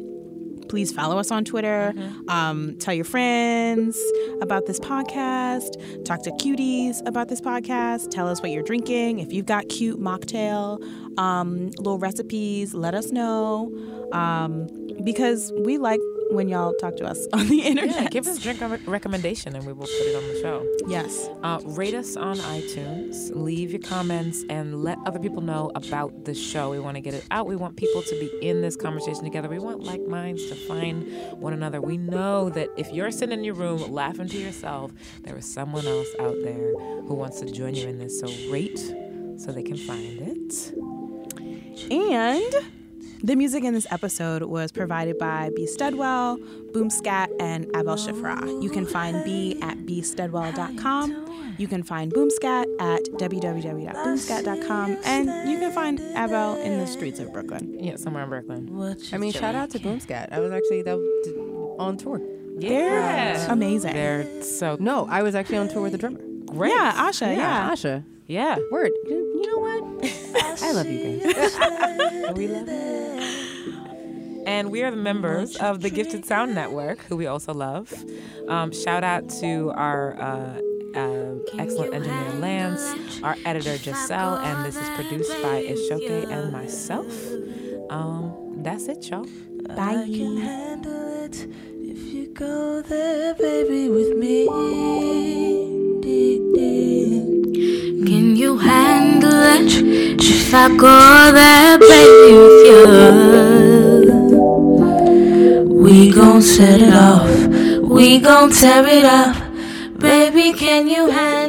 Speaker 3: Please follow us on Twitter. Um, tell your friends about this podcast. Talk to cuties about this podcast. Tell us what you're drinking. If you've got cute mocktail, um, little recipes, let us know. Um, because we like when y'all talk to us on the internet.
Speaker 2: Yeah, give us a drink re- recommendation and we will put it on the show.
Speaker 3: yes.
Speaker 2: Uh, rate us on iTunes, leave your comments, and let other people know about the show. We want to get it out. We want people to be in this conversation together. We want like minds to find one another. We know that if you're sitting in your room laughing to yourself, there is someone else out there who wants to join you in this. So rate so they can find it.
Speaker 3: And the music in this episode was provided by B. Steadwell, Boomscat, and Abel Shifra. You can find B at bsteadwell.com. You can find Boomscat at www.boomscat.com. And you can find Abel in the streets of Brooklyn.
Speaker 2: Yeah, somewhere in Brooklyn.
Speaker 4: I mean, shout out to Boomscat. I was actually that was on tour.
Speaker 2: Yeah.
Speaker 3: Amazing.
Speaker 2: They're so
Speaker 4: No, I was actually on tour with the drummer.
Speaker 2: great.
Speaker 3: Yeah, Asha, yeah.
Speaker 4: Asha.
Speaker 2: Yeah.
Speaker 4: Word. You, you know what? I love you guys.
Speaker 2: we love And we are the members of the Gifted Sound Network, who we also love. Um, shout out to our uh, uh, excellent engineer Lance, our editor Giselle, and this is produced by Ishoke and myself. Um, that's it, y'all.
Speaker 3: Bye.
Speaker 1: handle it if you go there, baby, with me. Can you handle it if I go there, baby, with you? We gon' set it off, we gon' tear it up, baby. Can you handle